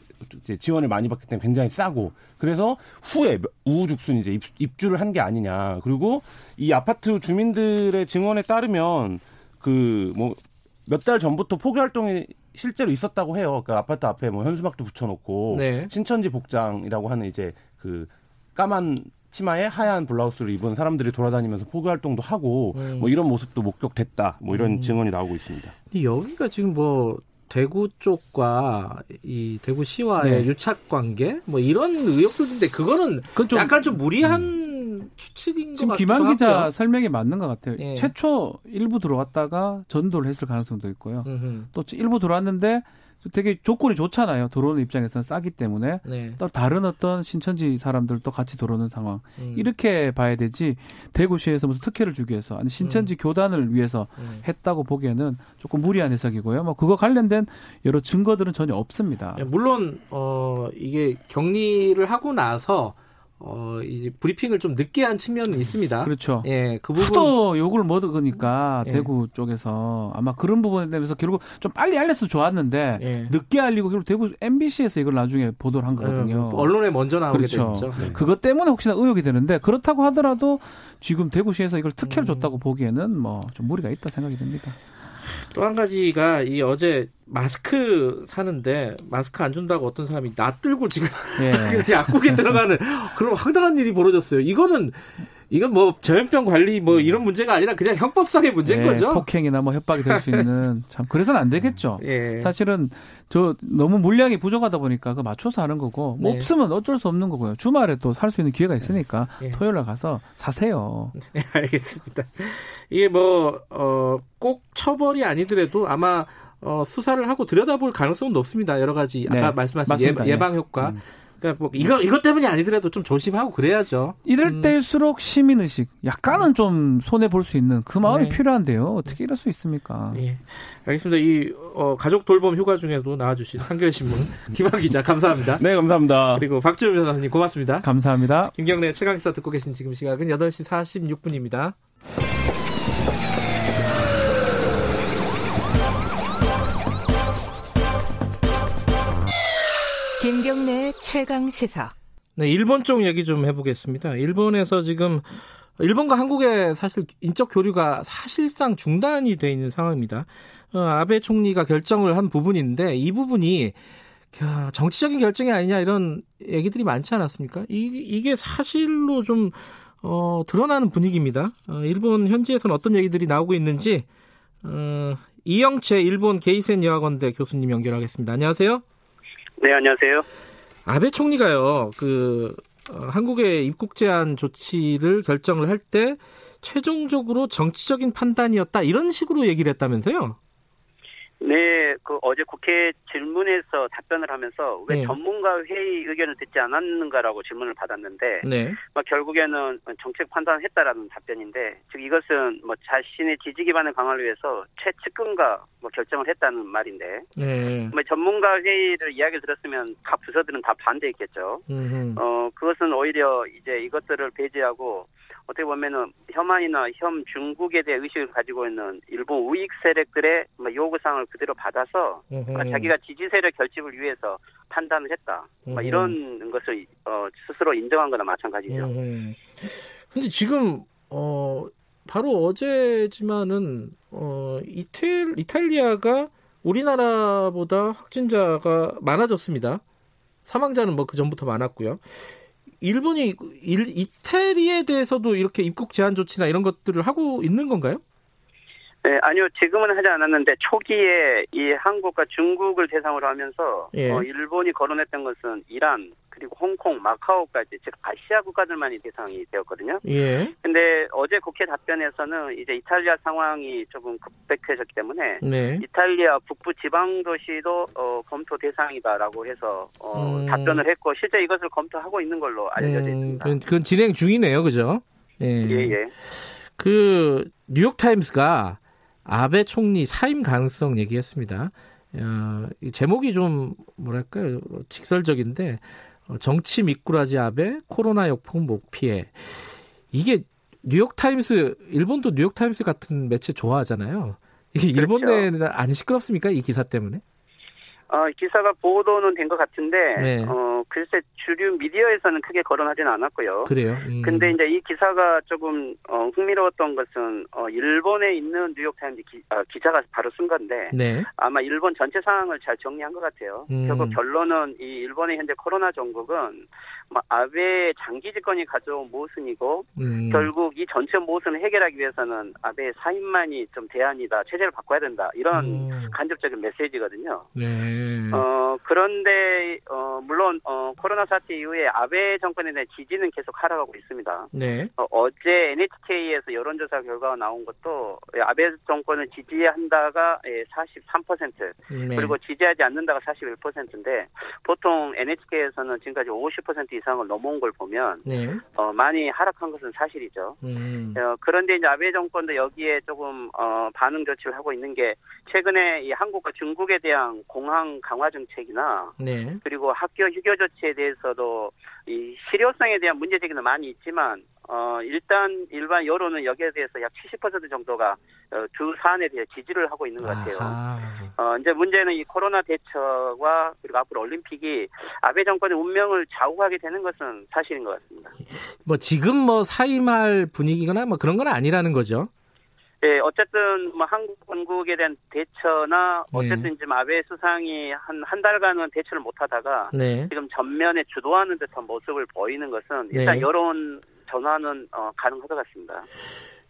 K: 지원을 많이 받기 때문에 굉장히 싸고 그래서 후에 우후죽순 이제 입주를 한 게 아니냐. 그리고 이 아파트 주민들의 증언에 따르면 그 뭐 몇 달 전부터 포교 활동이 실제로 있었다고 해요. 그러니까 아파트 앞에 뭐 현수막도 붙여놓고 네. 신천지 복장이라고 하는 이제 그 까만 치마에 하얀 블라우스를 입은 사람들이 돌아다니면서 포교 활동도 하고 음. 뭐 이런 모습도 목격됐다. 뭐 이런 음. 증언이 나오고 있습니다.
B: 여기가 지금 뭐 대구 쪽과 이 대구시와의 네. 유착 관계 뭐 이런 의혹들인데 그거는 좀, 약간 좀 무리한 음. 추측인
J: 지금 김한 기자 하고요. 설명이 맞는 것 같아요. 예. 최초 일부 들어왔다가 전도를 했을 가능성도 있고요. 음흠. 또 일부 들어왔는데 되게 조건이 좋잖아요. 들어오는 입장에서는 싸기 때문에 네. 또 다른 어떤 신천지 사람들도 같이 들어오는 상황 음. 이렇게 봐야 되지 대구시에서 무슨 특혜를 주기 위해서 아니 신천지 음. 교단을 위해서 음. 했다고 보기에는 조금 무리한 해석이고요. 뭐 그거 관련된 여러 증거들은 전혀 없습니다.
B: 예, 물론 어 이게 격리를 하고 나서 어, 이제 브리핑을 좀 늦게 한 측면은 있습니다.
J: 그렇죠. 예, 그 부분. 하도 욕을 먹으니까 예. 대구 쪽에서 아마 그런 부분에 대해서 결국 좀 빨리 알렸으면 좋았는데 예. 늦게 알리고 결국 대구 MBC에서 이걸 나중에 보도를 한 거거든요.
B: 예, 언론에 먼저 나오게 그렇죠. 됐죠.
J: 네. 그것 때문에 혹시나 의혹이 되는데 그렇다고 하더라도 지금 대구시에서 이걸 특혜를 음. 줬다고 보기에는 뭐 좀 무리가 있다 생각이 듭니다.
B: 또 한 가지가 이 어제 마스크 사는데 마스크 안 준다고 어떤 사람이 놔들고 지금 예. 약국에 들어가는 그런 황당한 일이 벌어졌어요. 이거는 이건 뭐 전염병 관리 뭐 음. 이런 문제가 아니라 그냥 형법상의 문제인
J: 예,
B: 거죠.
J: 폭행이나 뭐 협박이 될 수 있는 참 그래서는 안 되겠죠. 예. 사실은 저 너무 물량이 부족하다 보니까 그 맞춰서 하는 거고 뭐 네. 없으면 어쩔 수 없는 거고요. 주말에 또 살 수 있는 기회가 있으니까 예. 토요일 날 가서 사세요.
B: 네, 알겠습니다. 이게 뭐 어, 꼭 처벌이 아니더라도 아마 어, 수사를 하고 들여다볼 가능성은 높습니다. 여러 가지 아까 네. 말씀하신 예, 예방 효과. 음. 그러니까 뭐 이거 이것 때문이 아니더라도 좀 조심하고 그래야죠.
J: 이럴 음. 때일수록 시민 의식 약간은 좀 손해 볼 수 있는 그 마음이 네. 필요한데요. 어떻게 이럴 수 있습니까? 예.
B: 알겠습니다. 이 어, 가족 돌봄 휴가 중에도 나와주신 한겨레 신문 김학 기자 감사합니다.
K: 네, 감사합니다.
B: 그리고 박주영 변호사님 고맙습니다.
J: 감사합니다.
B: 김경래 최강 시사 듣고 계신 지금 시각은 8시 46분입니다.
H: 김경래 최강 시사.
B: 네, 일본 쪽 얘기 좀 해보겠습니다. 일본에서 지금 일본과 한국의 사실 인적 교류가 사실상 중단이 돼 있는 상황입니다. 어, 아베 총리가 결정을 한 부분인데 이 부분이 정치적인 결정이 아니냐 이런 얘기들이 많지 않았습니까? 이, 이게 사실로 좀 어, 드러나는 분위기입니다. 어, 일본 현지에서는 어떤 얘기들이 나오고 있는지 어, 이영채 일본 게이센 여학원대 교수님 연결하겠습니다. 안녕하세요.
L: 네, 안녕하세요.
B: 아베 총리가요, 그, 어, 한국의 입국 제한 조치를 결정을 할 때 최종적으로 정치적인 판단이었다 이런 식으로 얘기를 했다면서요?
L: 네, 그 어제 국회 질문에서 답변을 하면서 왜 네. 전문가 회의 의견을 듣지 않았는가라고 질문을 받았는데, 네. 뭐 결국에는 정책 판단을 했다라는 답변인데, 즉 이것은 뭐 자신의 지지 기반을 강화를 위해서 최측근과 뭐 결정을 했다는 말인데, 네. 뭐 전문가 회의를 이야기를 들었으면 각 부서들은 다 반대했겠죠. 음흠. 어 그것은 오히려 이제 이것들을 배제하고 어떻게 보면은 혐한이나 혐 중국에 대해 의식을 가지고 있는 일본 우익 세력들의 뭐 요구사항을 그대로 받아서 그러니까 자기가 지지 세력 결집을 위해서 판단을 했다. 뭐 이런 것을 어, 스스로 인정한 거나 마찬가지죠.
B: 근데 지금 어 바로 어제지만은 어 이탈 이탈리아가 우리나라보다 확진자가 많아졌습니다. 사망자는 뭐 그 전부터 많았고요. 일본이 일, 이태리에 대해서도 이렇게 입국 제한 조치나 이런 것들을 하고 있는 건가요?
L: 네, 아니요. 지금은 하지 않았는데 초기에 이 한국과 중국을 대상으로 하면서 예. 어, 일본이 거론했던 것은 이란 그리고 홍콩, 마카오까지 즉 아시아 국가들만이 대상이 되었거든요. 예. 근데 어제 국회 답변에서는 이제 이탈리아 상황이 조금 급백해졌기 때문에 네. 이탈리아 북부 지방 도시도 어, 검토 대상이다라고 해서 어, 음. 답변을 했고 실제 이것을 검토하고 있는 걸로 알려져 음, 있습니다.
B: 음, 그건 진행 중이네요, 그죠?
L: 예, 예. 예.
B: 그 뉴욕 타임스가 아베 총리 사임 가능성 얘기했습니다. 어, 제목이 좀 뭐랄까요 직설적인데 어, 정치 미꾸라지 아베 코로나 역풍 못 피해 이게 뉴욕 타임스 일본도 뉴욕 타임스 같은 매체 좋아하잖아요. 이게 일본 그렇죠. 내는 안 시끄럽습니까 이 기사 때문에?
L: 어, 기사가 보도는 된 것 같은데, 네. 어, 글쎄 주류 미디어에서는 크게 거론하지는 않았고요.
B: 그래요.
L: 음. 근데 이제 이 기사가 조금 어, 흥미로웠던 것은 어, 일본에 있는 뉴욕타임즈 기, 어, 기자가 바로 쓴 건데, 네. 아마 일본 전체 상황을 잘 정리한 것 같아요. 음. 결국 결론은 이 일본의 현재 코로나 정국은 뭐 아베 장기 집권이 가져온 모순이고, 음. 결국 이 전체 모순을 해결하기 위해서는 아베 사임만이 좀 대안이다, 체제를 바꿔야 된다 이런 음. 간접적인 메시지거든요. 네. 음. 어, 그런데, 어, 물론, 어, 코로나 사태 이후에 아베 정권에 대한 지지는 계속 하락하고 있습니다. 네. 어, 제 NHK에서 여론조사 결과가 나온 것도 아베 정권을 지지한다가 43%, 예, 네. 그리고 지지하지 않는다가 41%인데 보통 NHK에서는 지금까지 50% 이상을 넘어온 걸 보면 네. 어, 많이 하락한 것은 사실이죠. 음. 어, 그런데 이제 아베 정권도 여기에 조금 어, 반응 조치를 하고 있는 게 최근에 이 한국과 중국에 대한 공항 강화 정책이나 네. 그리고 학교 휴교 조치에 대해서도 이 실효성에 대한 문제 제기는 많이 있지만 어 일단 일반 여론은 여기에 대해서 약 70% 정도가 어, 두 사안에 대해 지지를 하고 있는 것 같아요. 아하. 어 이제 문제는 이 코로나 대처와 그리고 앞으로 올림픽이 아베 정권의 운명을 좌우하게 되는 것은 사실인 것 같습니다.
B: 뭐 지금 뭐 사임할 분위기거나 뭐 그런 건 아니라는 거죠.
L: 예, 어쨌든 뭐 한국 건국에 대한 대처나 네. 어쨌든 네. 지금 아베 수상이 한 한 달간은 대처를 못하다가 네. 지금 전면에 주도하는 듯한 모습을 보이는 것은 일단 네. 여론 전환은 어, 가능할 것 같습니다.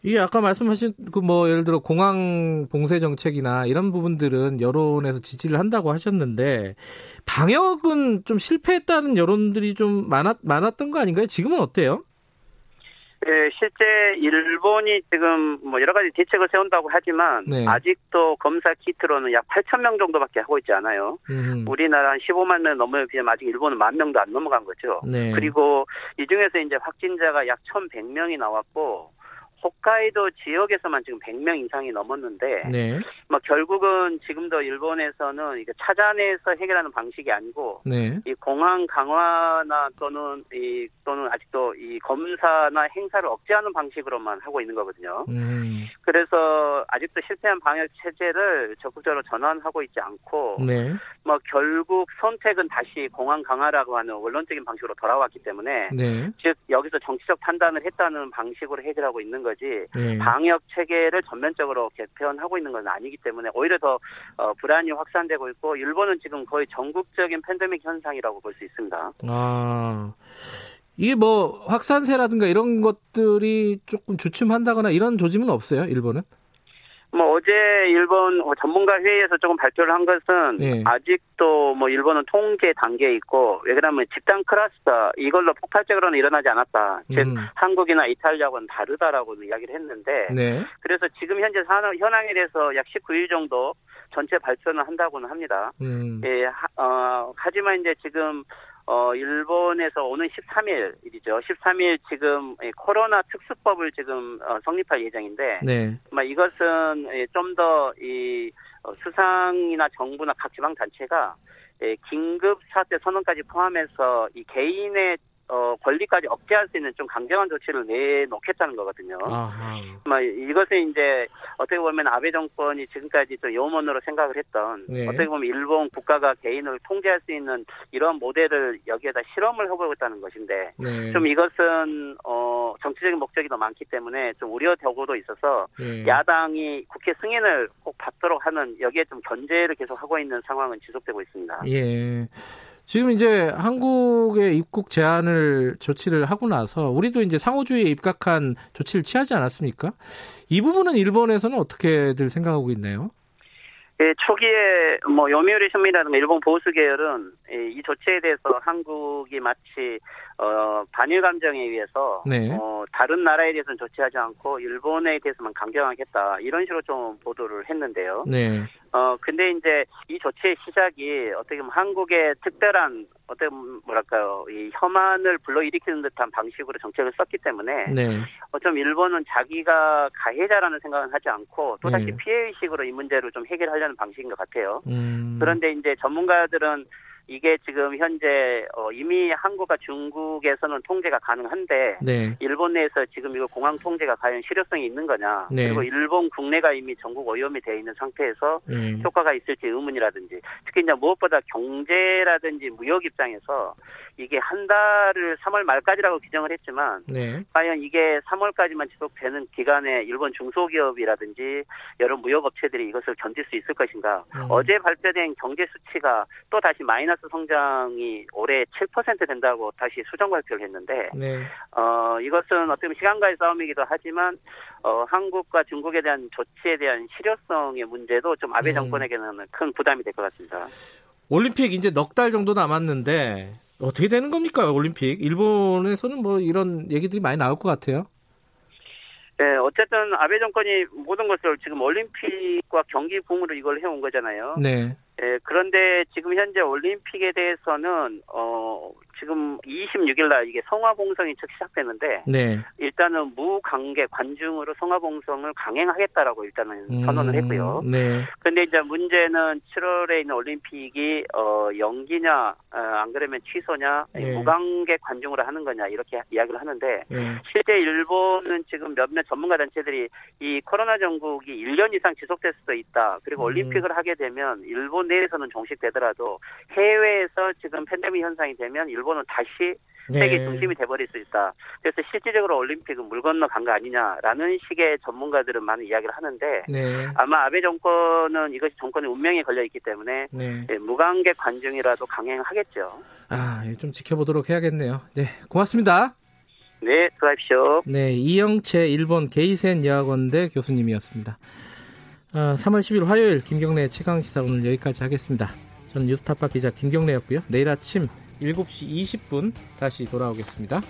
B: 이게 아까 말씀하신 그 뭐 예를 들어 공항 봉쇄 정책이나 이런 부분들은 여론에서 지지를 한다고 하셨는데 방역은 좀 실패했다는 여론들이 좀 많았 많았던 거 아닌가요? 지금은 어때요?
L: 네, 실제 일본이 지금 뭐 여러 가지 대책을 세운다고 하지만 네. 아직도 검사 키트로는 약 8천 명 정도밖에 하고 있지 않아요. 음. 우리나라 한 15만 명 넘어요. 그냥 아직 일본은 만 명도 안 넘어간 거죠. 네. 그리고 이 중에서 이제 확진자가 약 1,100명이 나왔고 홋카이도 지역에서만 지금 100명 이상이 넘었는데, 네. 뭐 결국은 지금도 일본에서는 이게 찾아내서 해결하는 방식이 아니고, 네. 이 공항 강화나 또는 이 또는 아직도 이 검사나 행사를 억제하는 방식으로만 하고 있는 거거든요. 음. 그래서 아직도 실패한 방역 체제를 적극적으로 전환하고 있지 않고, 네. 뭐 결국 선택은 다시 공항 강화라고 하는 원론적인 방식으로 돌아왔기 때문에, 네. 즉 여기서 정치적 판단을 했다는 방식으로 해결하고 있는 거. 거지 네. 방역 체계를 전면적으로 개편하고 있는 건 아니기 때문에 오히려 더 어, 불안이 확산되고 있고 일본은 지금 거의 전국적인 팬데믹 현상이라고 볼 수 있습니다.
B: 아. 이게 뭐 확산세라든가 이런 것들이 조금 주춤한다거나 이런 조짐은 없어요, 일본은?
L: 뭐 어제 일본 뭐 전문가 회의에서 조금 발표를 한 것은 네. 아직도 뭐 일본은 통계 단계에 있고 왜 그러면 집단 클러스터 이걸로 폭발적으로는 일어나지 않았다. 즉 음. 한국이나 이탈리아하고는 다르다라고 이야기를 했는데 네. 그래서 지금 현재 산업 현황에 대해서 약 19일 정도 전체 발표는 한다고는 합니다. 음. 예, 하, 어, 하지만 이제 지금 어, 일본에서 오는 13일이죠. 13일 지금 코로나 특수법을 지금 어, 성립할 예정인데, 네. 뭐 이것은 좀 더이 어, 수상이나 정부나 각 지방 단체가 긴급 사태 선언까지 포함해서 이 개인의 어, 권리까지 억제할 수 있는 좀 강경한 조치를 내놓겠다는 거거든요. 뭐 이것은 이제 어떻게 보면 아베 정권이 지금까지 또 요원으로 생각을 했던 네. 어떻게 보면 일본 국가가 개인을 통제할 수 있는 이런 모델을 여기에다 실험을 해보고 있다는 것인데 네. 좀 이것은 어 어, 정치적인 목적이 더 많기 때문에 좀 우려되고도 있어서 예. 야당이 국회 승인을 꼭 받도록 하는 여기에 좀 견제를 계속 하고 있는 상황은 지속되고 있습니다.
B: 예. 지금 이제 한국의 입국 제한을 조치를 하고 나서 우리도 이제 상호주의에 입각한 조치를 취하지 않았습니까? 이 부분은 일본에서는 어떻게들 생각하고 있나요?
L: 예, 초기에 뭐 요미우리 신문이라든가 일본 보수 계열은 이 조치에 대해서 한국이 마치 어, 반일 감정에 의해서 네. 어, 다른 나라에 대해서는 조치하지 않고 일본에 대해서만 강경하겠다 이런 식으로 좀 보도를 했는데요. 네. 어 근데 이제 이 조치의 시작이 어떻게 보면 한국의 특별한 어떤 뭐랄까요 이 혐한을 불러일으키는 듯한 방식으로 정책을 썼기 때문에 네. 어쩜 일본은 자기가 가해자라는 생각은 하지 않고 또 다시 네. 피해 의식으로 이 문제를 좀 해결하려는 방식인 것 같아요. 음. 그런데 이제 전문가들은 이게 지금 현재 어, 이미 한국과 중국에서는 통제가 가능한데 네. 일본 내에서 지금 이거 공항 통제가 과연 실효성이 있는 거냐 네. 그리고 일본 국내가 이미 전국 오염이 되어 있는 상태에서 네. 효과가 있을지 의문이라든지 특히 이제 무엇보다 경제라든지 무역 입장에서 이게 한 달을 3월 말까지라고 규정을 했지만 네. 과연 이게 3월까지만 지속되는 기간에 일본 중소기업이라든지 여러 무역업체들이 이것을 견딜 수 있을 것인가 음. 어제 발표된 경제 수치가 또 다시 마이너스 성장이 올해 7% 된다고 다시 수정 발표를 했는데 네. 어 이것은 어떻게 보면 시간과의 싸움이기도 하지만 어 한국과 중국에 대한 조치에 대한 실효성의 문제도 좀 아베 음. 정권에게는 큰 부담이 될 것 같습니다.
B: 올림픽 이제 넉 달 정도 남았는데 어떻게 되는 겁니까 올림픽? 일본에서는 뭐 이런 얘기들이 많이 나올 것 같아요.
L: 네, 어쨌든 아베 정권이 모든 것을 지금 올림픽과 경기 붐으로 이걸 해온 거잖아요. 네. 네, 그런데 지금 현재 올림픽에 대해서는 어 지금 26일 날 이게 성화봉성이 즉 시작되는데 네. 일단은 무관계 관중으로 성화봉성을 강행하겠다라고 일단은 음, 선언을 했고요. 네. 그런데 이제 문제는 7월에 있는 올림픽이 어 연기냐 어, 안 그러면 취소냐 네. 무관계 관중으로 하는 거냐 이렇게 이야기를 하는데 네. 실제 일본은 지금 몇몇 전문가 단체들이 이 코로나 전국이 1년 이상 지속될 수도 있다. 그리고 음. 올림픽을 하게 되면 일본 내에서는 종식되더라도 해외에서 지금 팬데믹 현상이 되면 일본 일본은 다시 네. 세계 중심이 돼버릴 수 있다. 그래서 실질적으로 올림픽은 물 건너 간 거 아니냐라는 식의 전문가들은 많은 이야기를 하는데 네. 아마 아베 정권은 이것이 정권의 운명에 걸려 있기 때문에 네. 네, 무관객 관중이라도 강행하겠죠.
B: 아, 예, 좀 지켜보도록 해야겠네요. 네, 고맙습니다.
L: 네, 수고하십시오.
B: 네, 이영채 일본 게이센 여학원대 교수님이었습니다. 아, 3월 10일 화요일 김경래 최강 시사 오늘 여기까지 하겠습니다. 저는 뉴스타파 기자 김경래였고요. 내일 아침 7시 20분 다시 돌아오겠습니다.